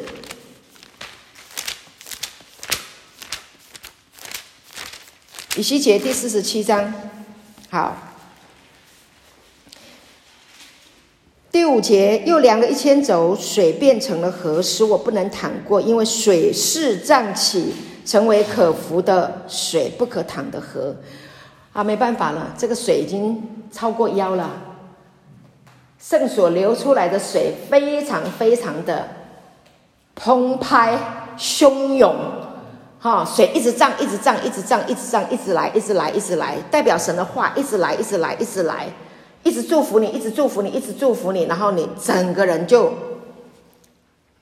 以西结第四十七章，好。第五节，又量了一千肘，水变成了河，使我不能淌过，因为水势涨起，成为可服的水，不可淌的河。啊，没办法了，这个水已经超过腰了。圣所流出来的水非常非常的澎湃汹涌，哈，水一直涨，一直涨，一直涨，一直涨，一直来，一直来，一直来，代表神的话，一直来，一直来，一直来。祝福你，一直祝福你，一直祝福你，然后你整个人就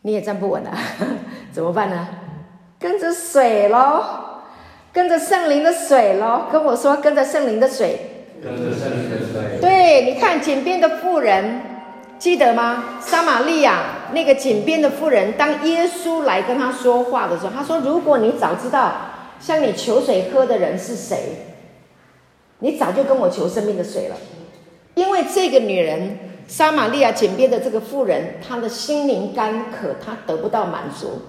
你也站不稳了，怎么办呢？跟着水喽，跟着圣灵的水喽。跟我说，跟着圣灵的水，跟着圣灵的水。对，你看井边的妇人，记得吗？撒玛利亚那个井边的妇人，当耶稣来跟他说话的时候，他说：“如果你早知道向你求水喝的人是谁，你早就跟我求生命的水了。”因为这个女人，撒玛利亚井边的这个妇人，她的心灵干渴，她得不到满足。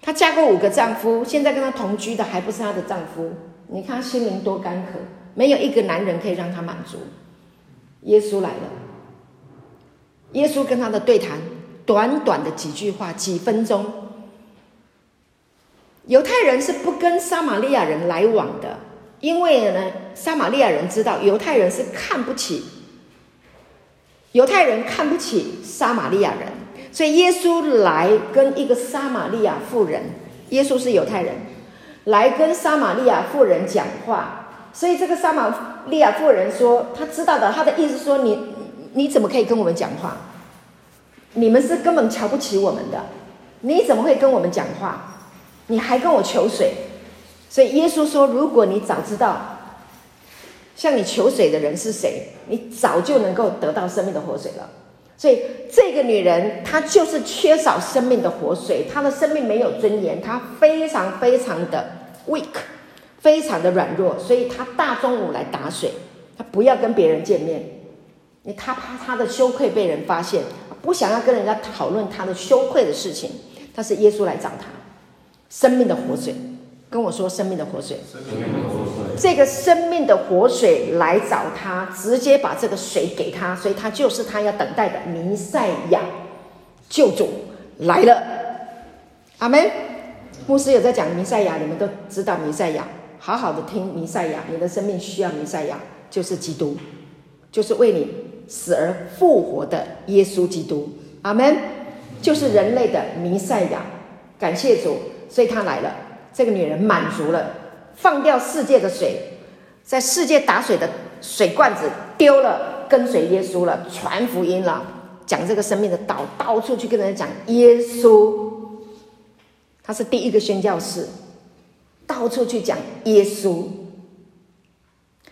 她嫁过五个丈夫，现在跟她同居的还不是她的丈夫。你看她心灵多干渴，没有一个男人可以让她满足。耶稣来了，耶稣跟她的对谈，短短的几句话，几分钟。犹太人是不跟撒玛利亚人来往的。因为呢，撒玛利亚人知道犹太人是看不起，犹太人看不起撒玛利亚人，所以耶稣来跟一个撒玛利亚妇人，耶稣是犹太人，来跟撒玛利亚妇人讲话，所以这个撒玛利亚妇人说，他知道的，他的意思说，你你怎么可以跟我们讲话？你们是根本瞧不起我们的，你怎么会跟我们讲话？你还跟我求水？所以耶稣说：“如果你早知道向你求水的人是谁，你早就能够得到生命的活水了。”所以这个女人她就是缺少生命的活水，她的生命没有尊严，她非常非常的 weak，非常的软弱，所以她大中午来打水，她不要跟别人见面，因为她怕她的羞愧被人发现，不想要跟人家讨论她的羞愧的事情。但是耶稣来找她，生命的活水。跟我说生命的活水，这个生命的活水来找他，直接把这个水给他，所以他就是他要等待的弥赛亚救主来了。阿门。牧师有在讲弥赛亚，你们都知道弥赛亚，好好的听弥赛亚，你的生命需要弥赛亚，就是基督，就是为你死而复活的耶稣基督。阿门。就是人类的弥赛亚，感谢主，所以他来了。这个女人满足了，放掉世界的水，在世界打水的水罐子丢了，跟随耶稣了，传福音了，讲这个生命的道，到处去跟人家讲耶稣。他是第一个宣教士，到处去讲耶稣。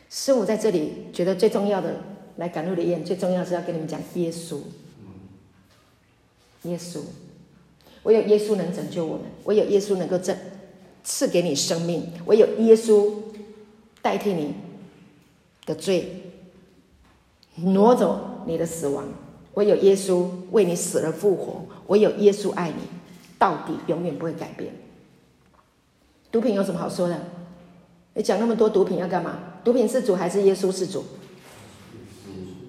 师母在这里觉得最重要的，来赶路的宴，最重要是要跟你们讲耶稣。耶稣，唯有耶稣能拯救我们，唯有耶稣能够拯。赐给你生命，唯有耶稣代替你的罪，挪走你的死亡。唯有耶稣为你死而复活，唯有耶稣爱你，到底永远不会改变。毒品有什么好说的？你讲那么多毒品要干嘛？毒品是主还是耶稣是主？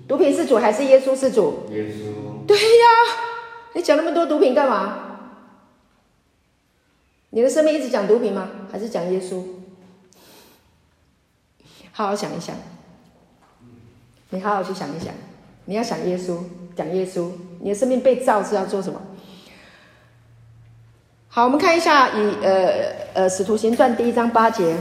毒品是主还是耶稣是主？耶稣。对呀，你讲那么多毒品干嘛？你的生命一直讲毒品吗？还是讲耶稣？好好想一想，你好好去想一想。你要想耶稣，讲耶稣。你的生命被造是要做什么？好，我们看一下以呃呃《使徒行传》第一章八节，《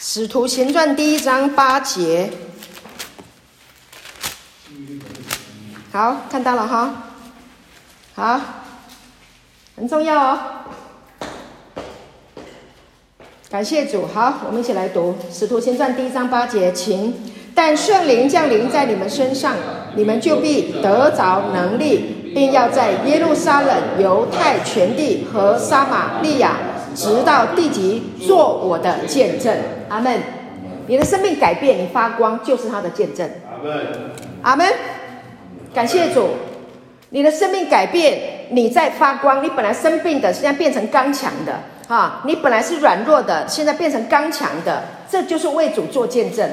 使徒行传》第一章八节。好，看到了哈，好，很重要哦。感谢主。好，我们一起来读《使徒行传》第一章八节，请。但圣灵降临在你们身上，你们就必得着能力，并要在耶路撒冷、犹太全地和撒玛利亚，直到地极，做我的见证。阿门。你的生命改变，你发光，就是他的见证。阿门。阿门。感谢主。你的生命改变，你在发光。你本来生病的，现在变成刚强的。啊，你本来是软弱的，现在变成刚强的。这就是为主做见证。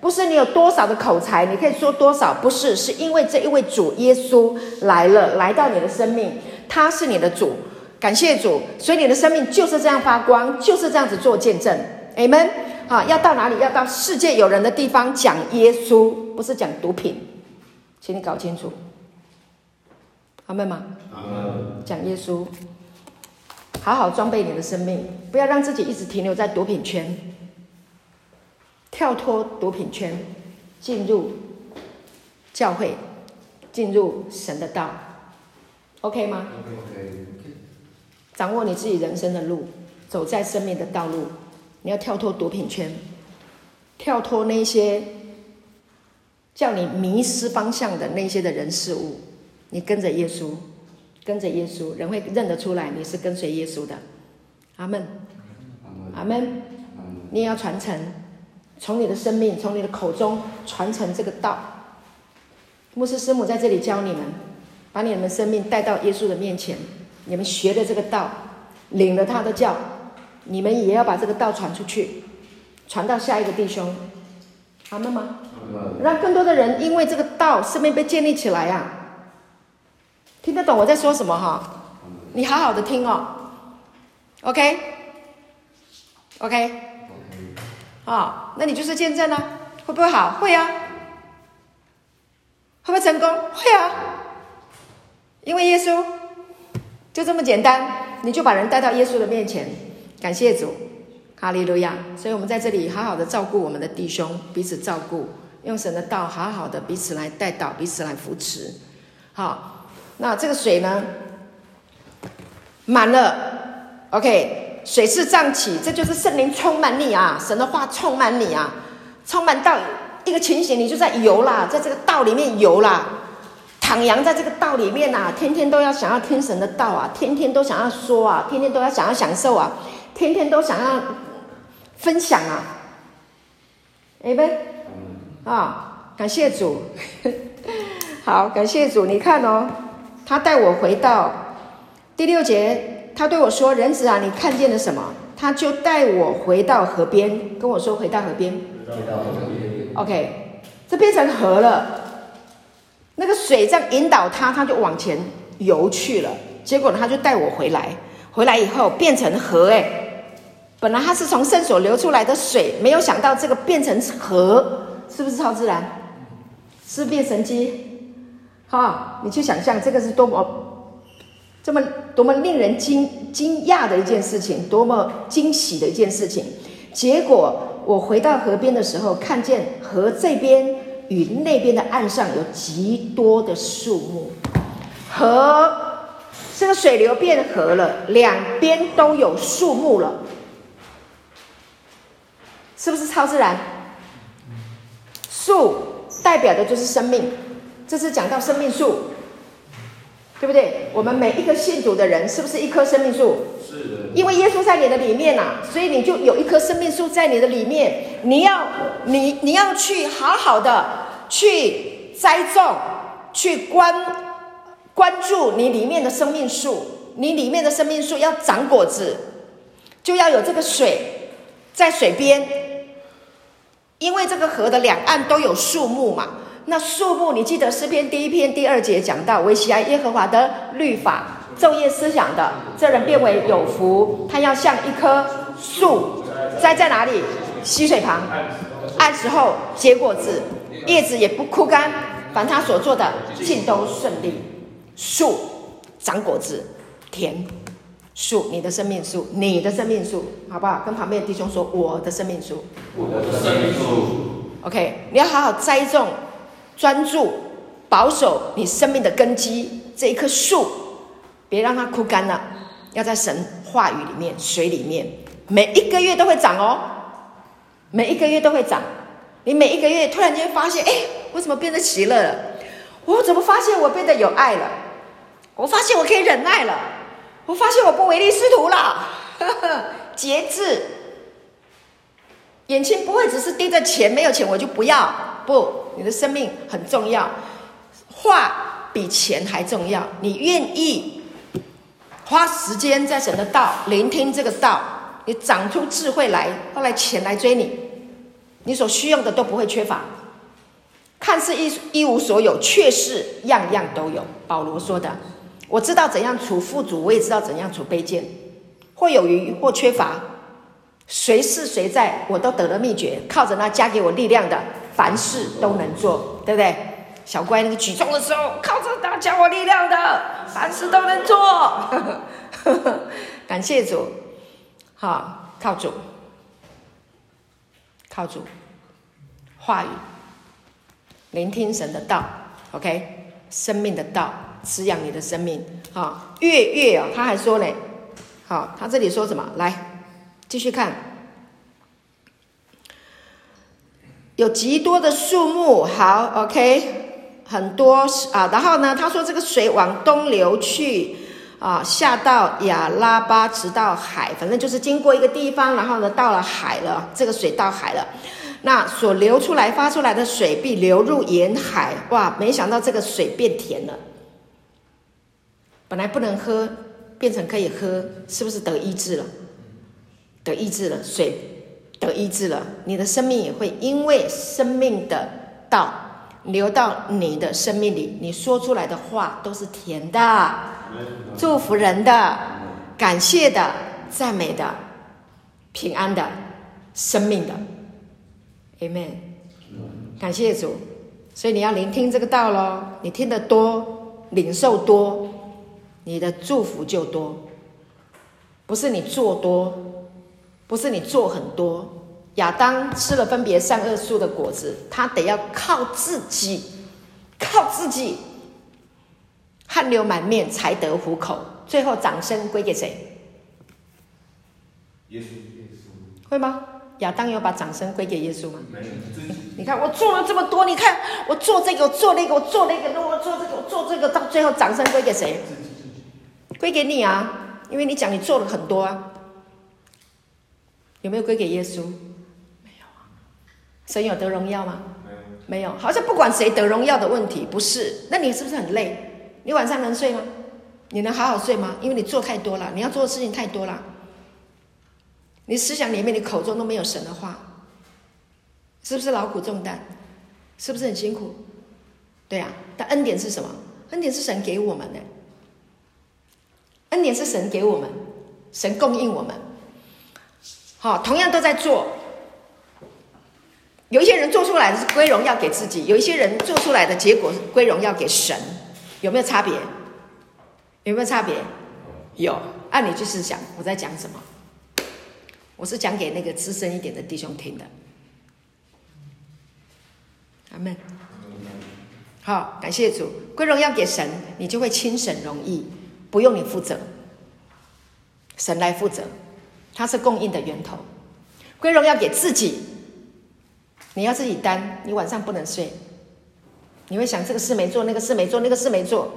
不是你有多少的口才，你可以说多少？不是，是因为这一位主耶稣来了，来到你的生命，他是你的主，感谢主，所以你的生命就是这样发光，就是这样子做见证。Amen。啊，要到哪里？要到世界有人的地方讲耶稣，不是讲毒品，请你搞清楚。阿门吗？阿门。讲耶稣，好好装备你的生命，不要让自己一直停留在毒品圈。跳脱毒品圈，进入教会，进入神的道，OK 吗？OK，掌握你自己人生的路，走在生命的道路。你要跳脱毒品圈，跳脱那些叫你迷失方向的那些的人事物。你跟着耶稣，跟着耶稣，人会认得出来你是跟随耶稣的。阿门，阿门，你也要传承。从你的生命，从你的口中传承这个道。牧师师母在这里教你们，把你们生命带到耶稣的面前。你们学的这个道，领了他的教，你们也要把这个道传出去，传到下一个弟兄。好了吗？让更多的人因为这个道，生命被建立起来呀、啊。听得懂我在说什么哈？你好好的听哦。OK，OK。哦，那你就是见证了、啊，会不会好？会啊，会不会成功？会啊，因为耶稣就这么简单，你就把人带到耶稣的面前，感谢主，哈利路亚。所以我们在这里好好的照顾我们的弟兄，彼此照顾，用神的道好好的彼此来带导，彼此来扶持。好，那这个水呢，满了，OK。水势涨起，这就是圣灵充满你啊！神的话充满你啊，充满到一个情形，你就在游啦，在这个道里面游啦，徜徉在这个道里面啊，天天都要想要听神的道啊，天天都想要说啊，天天都要想要享受啊，天天都想要分享啊，哎呗，啊，感谢主，好，感谢主，你看哦，他带我回到第六节。他对我说：“人子啊，你看见了什么？”他就带我回到河边，跟我说：“回到河边。”回到河边。OK，这变成河了。那个水这样引导他，他就往前游去了。结果呢，他就带我回来。回来以后变成河，哎，本来它是从圣所流出来的水，没有想到这个变成河，是不是超自然？是变神迹？哈，你去想象这个是多么。这么多么令人惊惊讶的一件事情，多么惊喜的一件事情！结果我回到河边的时候，看见河这边与那边的岸上有极多的树木，河这个水流变河了，两边都有树木了，是不是超自然？树代表的就是生命，这是讲到生命树。对不对？我们每一个信主的人，是不是一棵生命树？是的。因为耶稣在你的里面呐、啊，所以你就有一棵生命树在你的里面。你要，你你要去好好的去栽种，去关关注你里面的生命树。你里面的生命树要长果子，就要有这个水在水边，因为这个河的两岸都有树木嘛。那树木，你记得诗篇第一篇第二节讲到，惟喜爱耶和华的律法，昼夜思想的，这人变为有福。他要像一棵树，栽在哪里？溪水旁，按时候结果子，叶子也不枯干。凡他所做的，尽都顺利。树长果子，甜。树，你的生命树，你的生命树，好不好？跟旁边的弟兄说，我的生命树，我的生命树。OK，你要好好栽种。专注保守你生命的根基，这一棵树，别让它枯干了。要在神话语里面、水里面，每一个月都会长哦，每一个月都会长。你每一个月突然间发现，哎，我怎么变得喜乐了？我怎么发现我变得有爱了？我发现我可以忍耐了。我发现我不唯利是图了，节制。眼睛不会只是盯着钱，没有钱我就不要。不，你的生命很重要，话比钱还重要。你愿意花时间在神的道，聆听这个道，你长出智慧来，后来钱来追你，你所需要的都不会缺乏。看似一一无所有，却是样样都有。保罗说的。我知道怎样处富足，我也知道怎样处卑贱，或有余，或缺乏，谁是谁在，我都得了秘诀，靠着那加给我力量的，凡事都能做，对不对？小乖，那个举重的时候，靠着那加我力量的，凡事都能做。感谢主，好，靠主，靠主，话语，聆听神的道，OK，生命的道。滋养你的生命，好，月月哦，他还说呢，好，他这里说什么？来，继续看，有极多的树木，好，OK，很多啊，然后呢，他说这个水往东流去，啊，下到亚拉巴，直到海，反正就是经过一个地方，然后呢，到了海了，这个水到海了，那所流出来发出来的水必流入沿海，哇，没想到这个水变甜了。本来不能喝，变成可以喝，是不是得医治了？得医治了，水得医治了，你的生命也会因为生命的道流到你的生命里，你说出来的话都是甜的，祝福人的，感谢的，赞美的，平安的，生命的，Amen。感谢主，所以你要聆听这个道喽，你听得多，领受多。你的祝福就多，不是你做多，不是你做很多。亚当吃了分别善恶树的果子，他得要靠自己，靠自己，汗流满面才得糊口。最后掌声归给谁？耶稣，耶稣。会吗？亚当有把掌声归给耶稣吗？没有。你看我做了这么多，你看我做这个，我做那个，我做那个，那我做这个，我做这个，到最后掌声归给谁？归给你啊，因为你讲你做了很多啊，有没有归给耶稣？没有啊。神有得荣耀吗？没有。好像不管谁得荣耀的问题，不是？那你是不是很累？你晚上能睡吗？你能好好睡吗？因为你做太多了，你要做的事情太多了。你思想里面，你口中都没有神的话，是不是劳苦重担？是不是很辛苦？对啊，但恩典是什么？恩典是神给我们的。恩典是神给我们，神供应我们。好，同样都在做。有一些人做出来的是归荣耀给自己，有一些人做出来的结果是归荣耀给神，有没有差别？有没有差别？有。按、啊、你就是想我在讲什么？我是讲给那个资深一点的弟兄听的。阿门。好，感谢主，归荣耀给神，你就会轻省容易。不用你负责，神来负责，他是供应的源头。归荣耀给自己，你要自己担，你晚上不能睡，你会想这个事没做，那个事没做，那个事没做，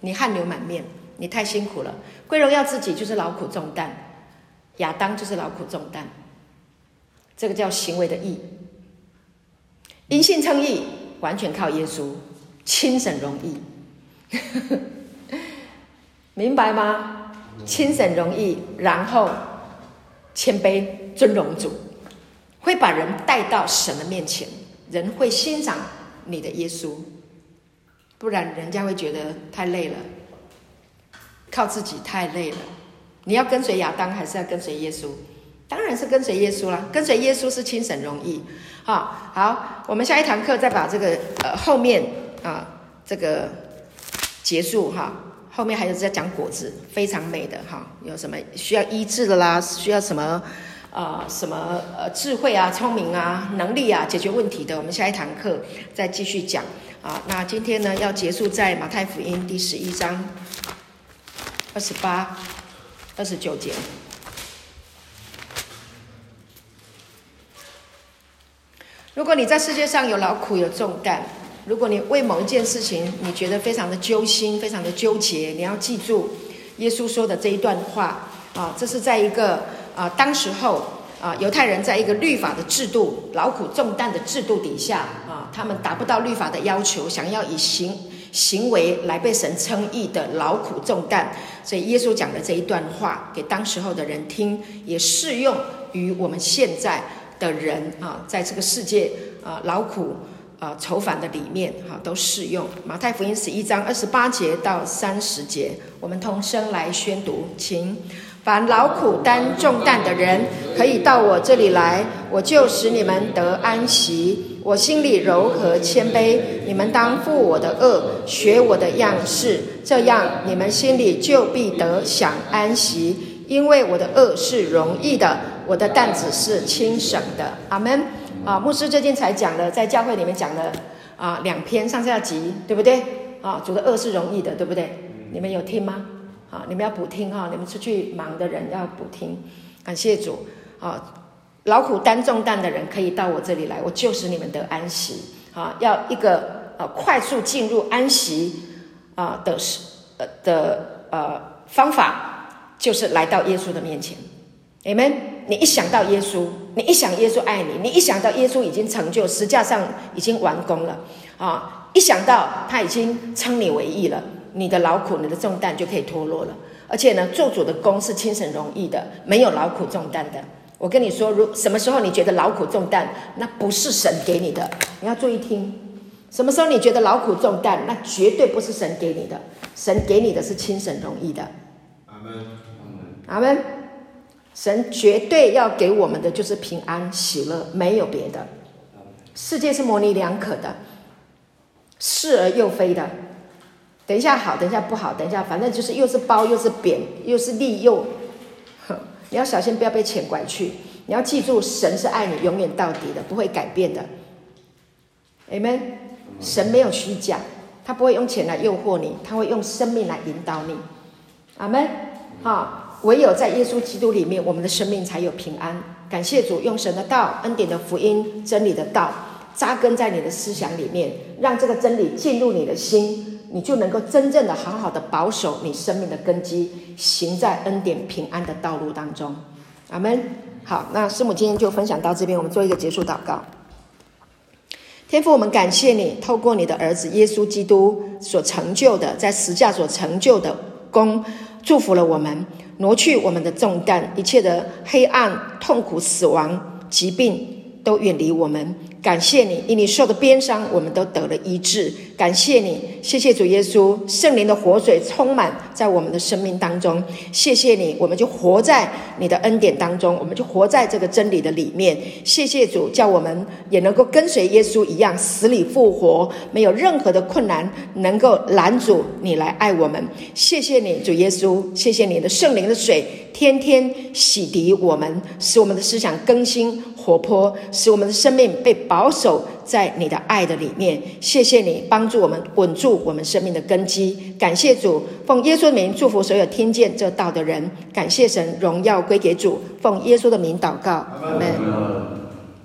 你汗流满面，你太辛苦了。归荣耀自己就是劳苦重担，亚当就是劳苦重担，这个叫行为的义。因信称义，完全靠耶稣，轻省容易。明白吗？轻省容易，然后谦卑尊荣主，会把人带到神的面前，人会欣赏你的耶稣，不然人家会觉得太累了，靠自己太累了。你要跟随亚当，还是要跟随耶稣？当然是跟随耶稣啦，跟随耶稣是轻省容易。好，好，我们下一堂课再把这个呃后面啊这个结束哈。后面还有在讲果子非常美的哈有什么需要医治的啦需要什么啊什么呃智慧啊聪明啊能力啊解决问题的我们下一堂课再继续讲。啊那今天呢要结束在马太福音第十一章二十八二十九节。如果你在世界上有劳苦有重担如果你为某一件事情你觉得非常的揪心、非常的纠结，你要记住耶稣说的这一段话啊，这是在一个啊当时候啊犹太人在一个律法的制度、劳苦重担的制度底下啊，他们达不到律法的要求，想要以行行为来被神称义的劳苦重担，所以耶稣讲的这一段话给当时候的人听，也适用于我们现在的人啊，在这个世界啊劳苦。啊，愁烦的里面，哈，都适用。马太福音十一章二十八节到三十节，我们同声来宣读，请凡劳苦担重担的人，可以到我这里来，我就使你们得安息。我心里柔和谦卑，你们当负我的轭，学我的样式，这样你们心里就必得享安息。因为我的轭是容易的，我的担子是轻省的。阿门。啊，牧师最近才讲了，在教会里面讲了啊两篇上下集，对不对？啊，主的轭是容易的，对不对？你们有听吗？啊，你们要补听哈，你们出去忙的人要补听。感谢主啊，劳苦担重担的人可以到我这里来，我就是你们的安息。啊，要一个呃快速进入安息啊的呃的呃方法，就是来到耶稣的面前。Amen。你一想到耶稣，你一想耶稣爱你，你一想到耶稣已经成就，实际上已经完工了啊！一想到他已经称你为义了，你的劳苦、你的重担就可以脱落了。而且呢，做主的工是轻省容易的，没有劳苦重担的。我跟你说，如什么时候你觉得劳苦重担，那不是神给你的，你要注意听。什么时候你觉得劳苦重担，那绝对不是神给你的，神给你的是轻省容易的。阿门，阿门，阿门。神绝对要给我们的就是平安喜乐，没有别的。世界是模棱两可的，是而又非的。等一下好，等一下不好，等一下反正就是又是褒又是贬，又是利又，你要小心不要被钱拐去。你要记住，神是爱你永远到底的，不会改变的。Amen。神没有虚假，他不会用钱来诱惑你，他会用生命来引导你。阿门。好。唯有在耶稣基督里面，我们的生命才有平安。感谢主，用神的道、恩典的福音、真理的道扎根在你的思想里面，让这个真理进入你的心，你就能够真正的好好的保守你生命的根基，行在恩典平安的道路当中。阿门。好，那师母今天就分享到这边，我们做一个结束祷告。天父，我们感谢你，透过你的儿子耶稣基督所成就的，在十架所成就的功，祝福了我们。挪去我们的重担，一切的黑暗、痛苦、死亡、疾病都远离我们。感谢你，因你受的鞭伤，我们都得了医治。感谢你，谢谢主耶稣，圣灵的活水充满在我们的生命当中。谢谢你，我们就活在你的恩典当中，我们就活在这个真理的里面。谢谢主，叫我们也能够跟随耶稣一样死里复活，没有任何的困难能够拦阻你来爱我们。谢谢你，主耶稣，谢谢你的圣灵的水天天洗涤我们，使我们的思想更新活泼，使我们的生命被保守在你的爱的里面，谢谢你帮助我们稳住我们生命的根基。感谢主，奉耶稣的名祝福所有听见这道的人。感谢神，荣耀归给主。奉耶稣的名祷告，阿门。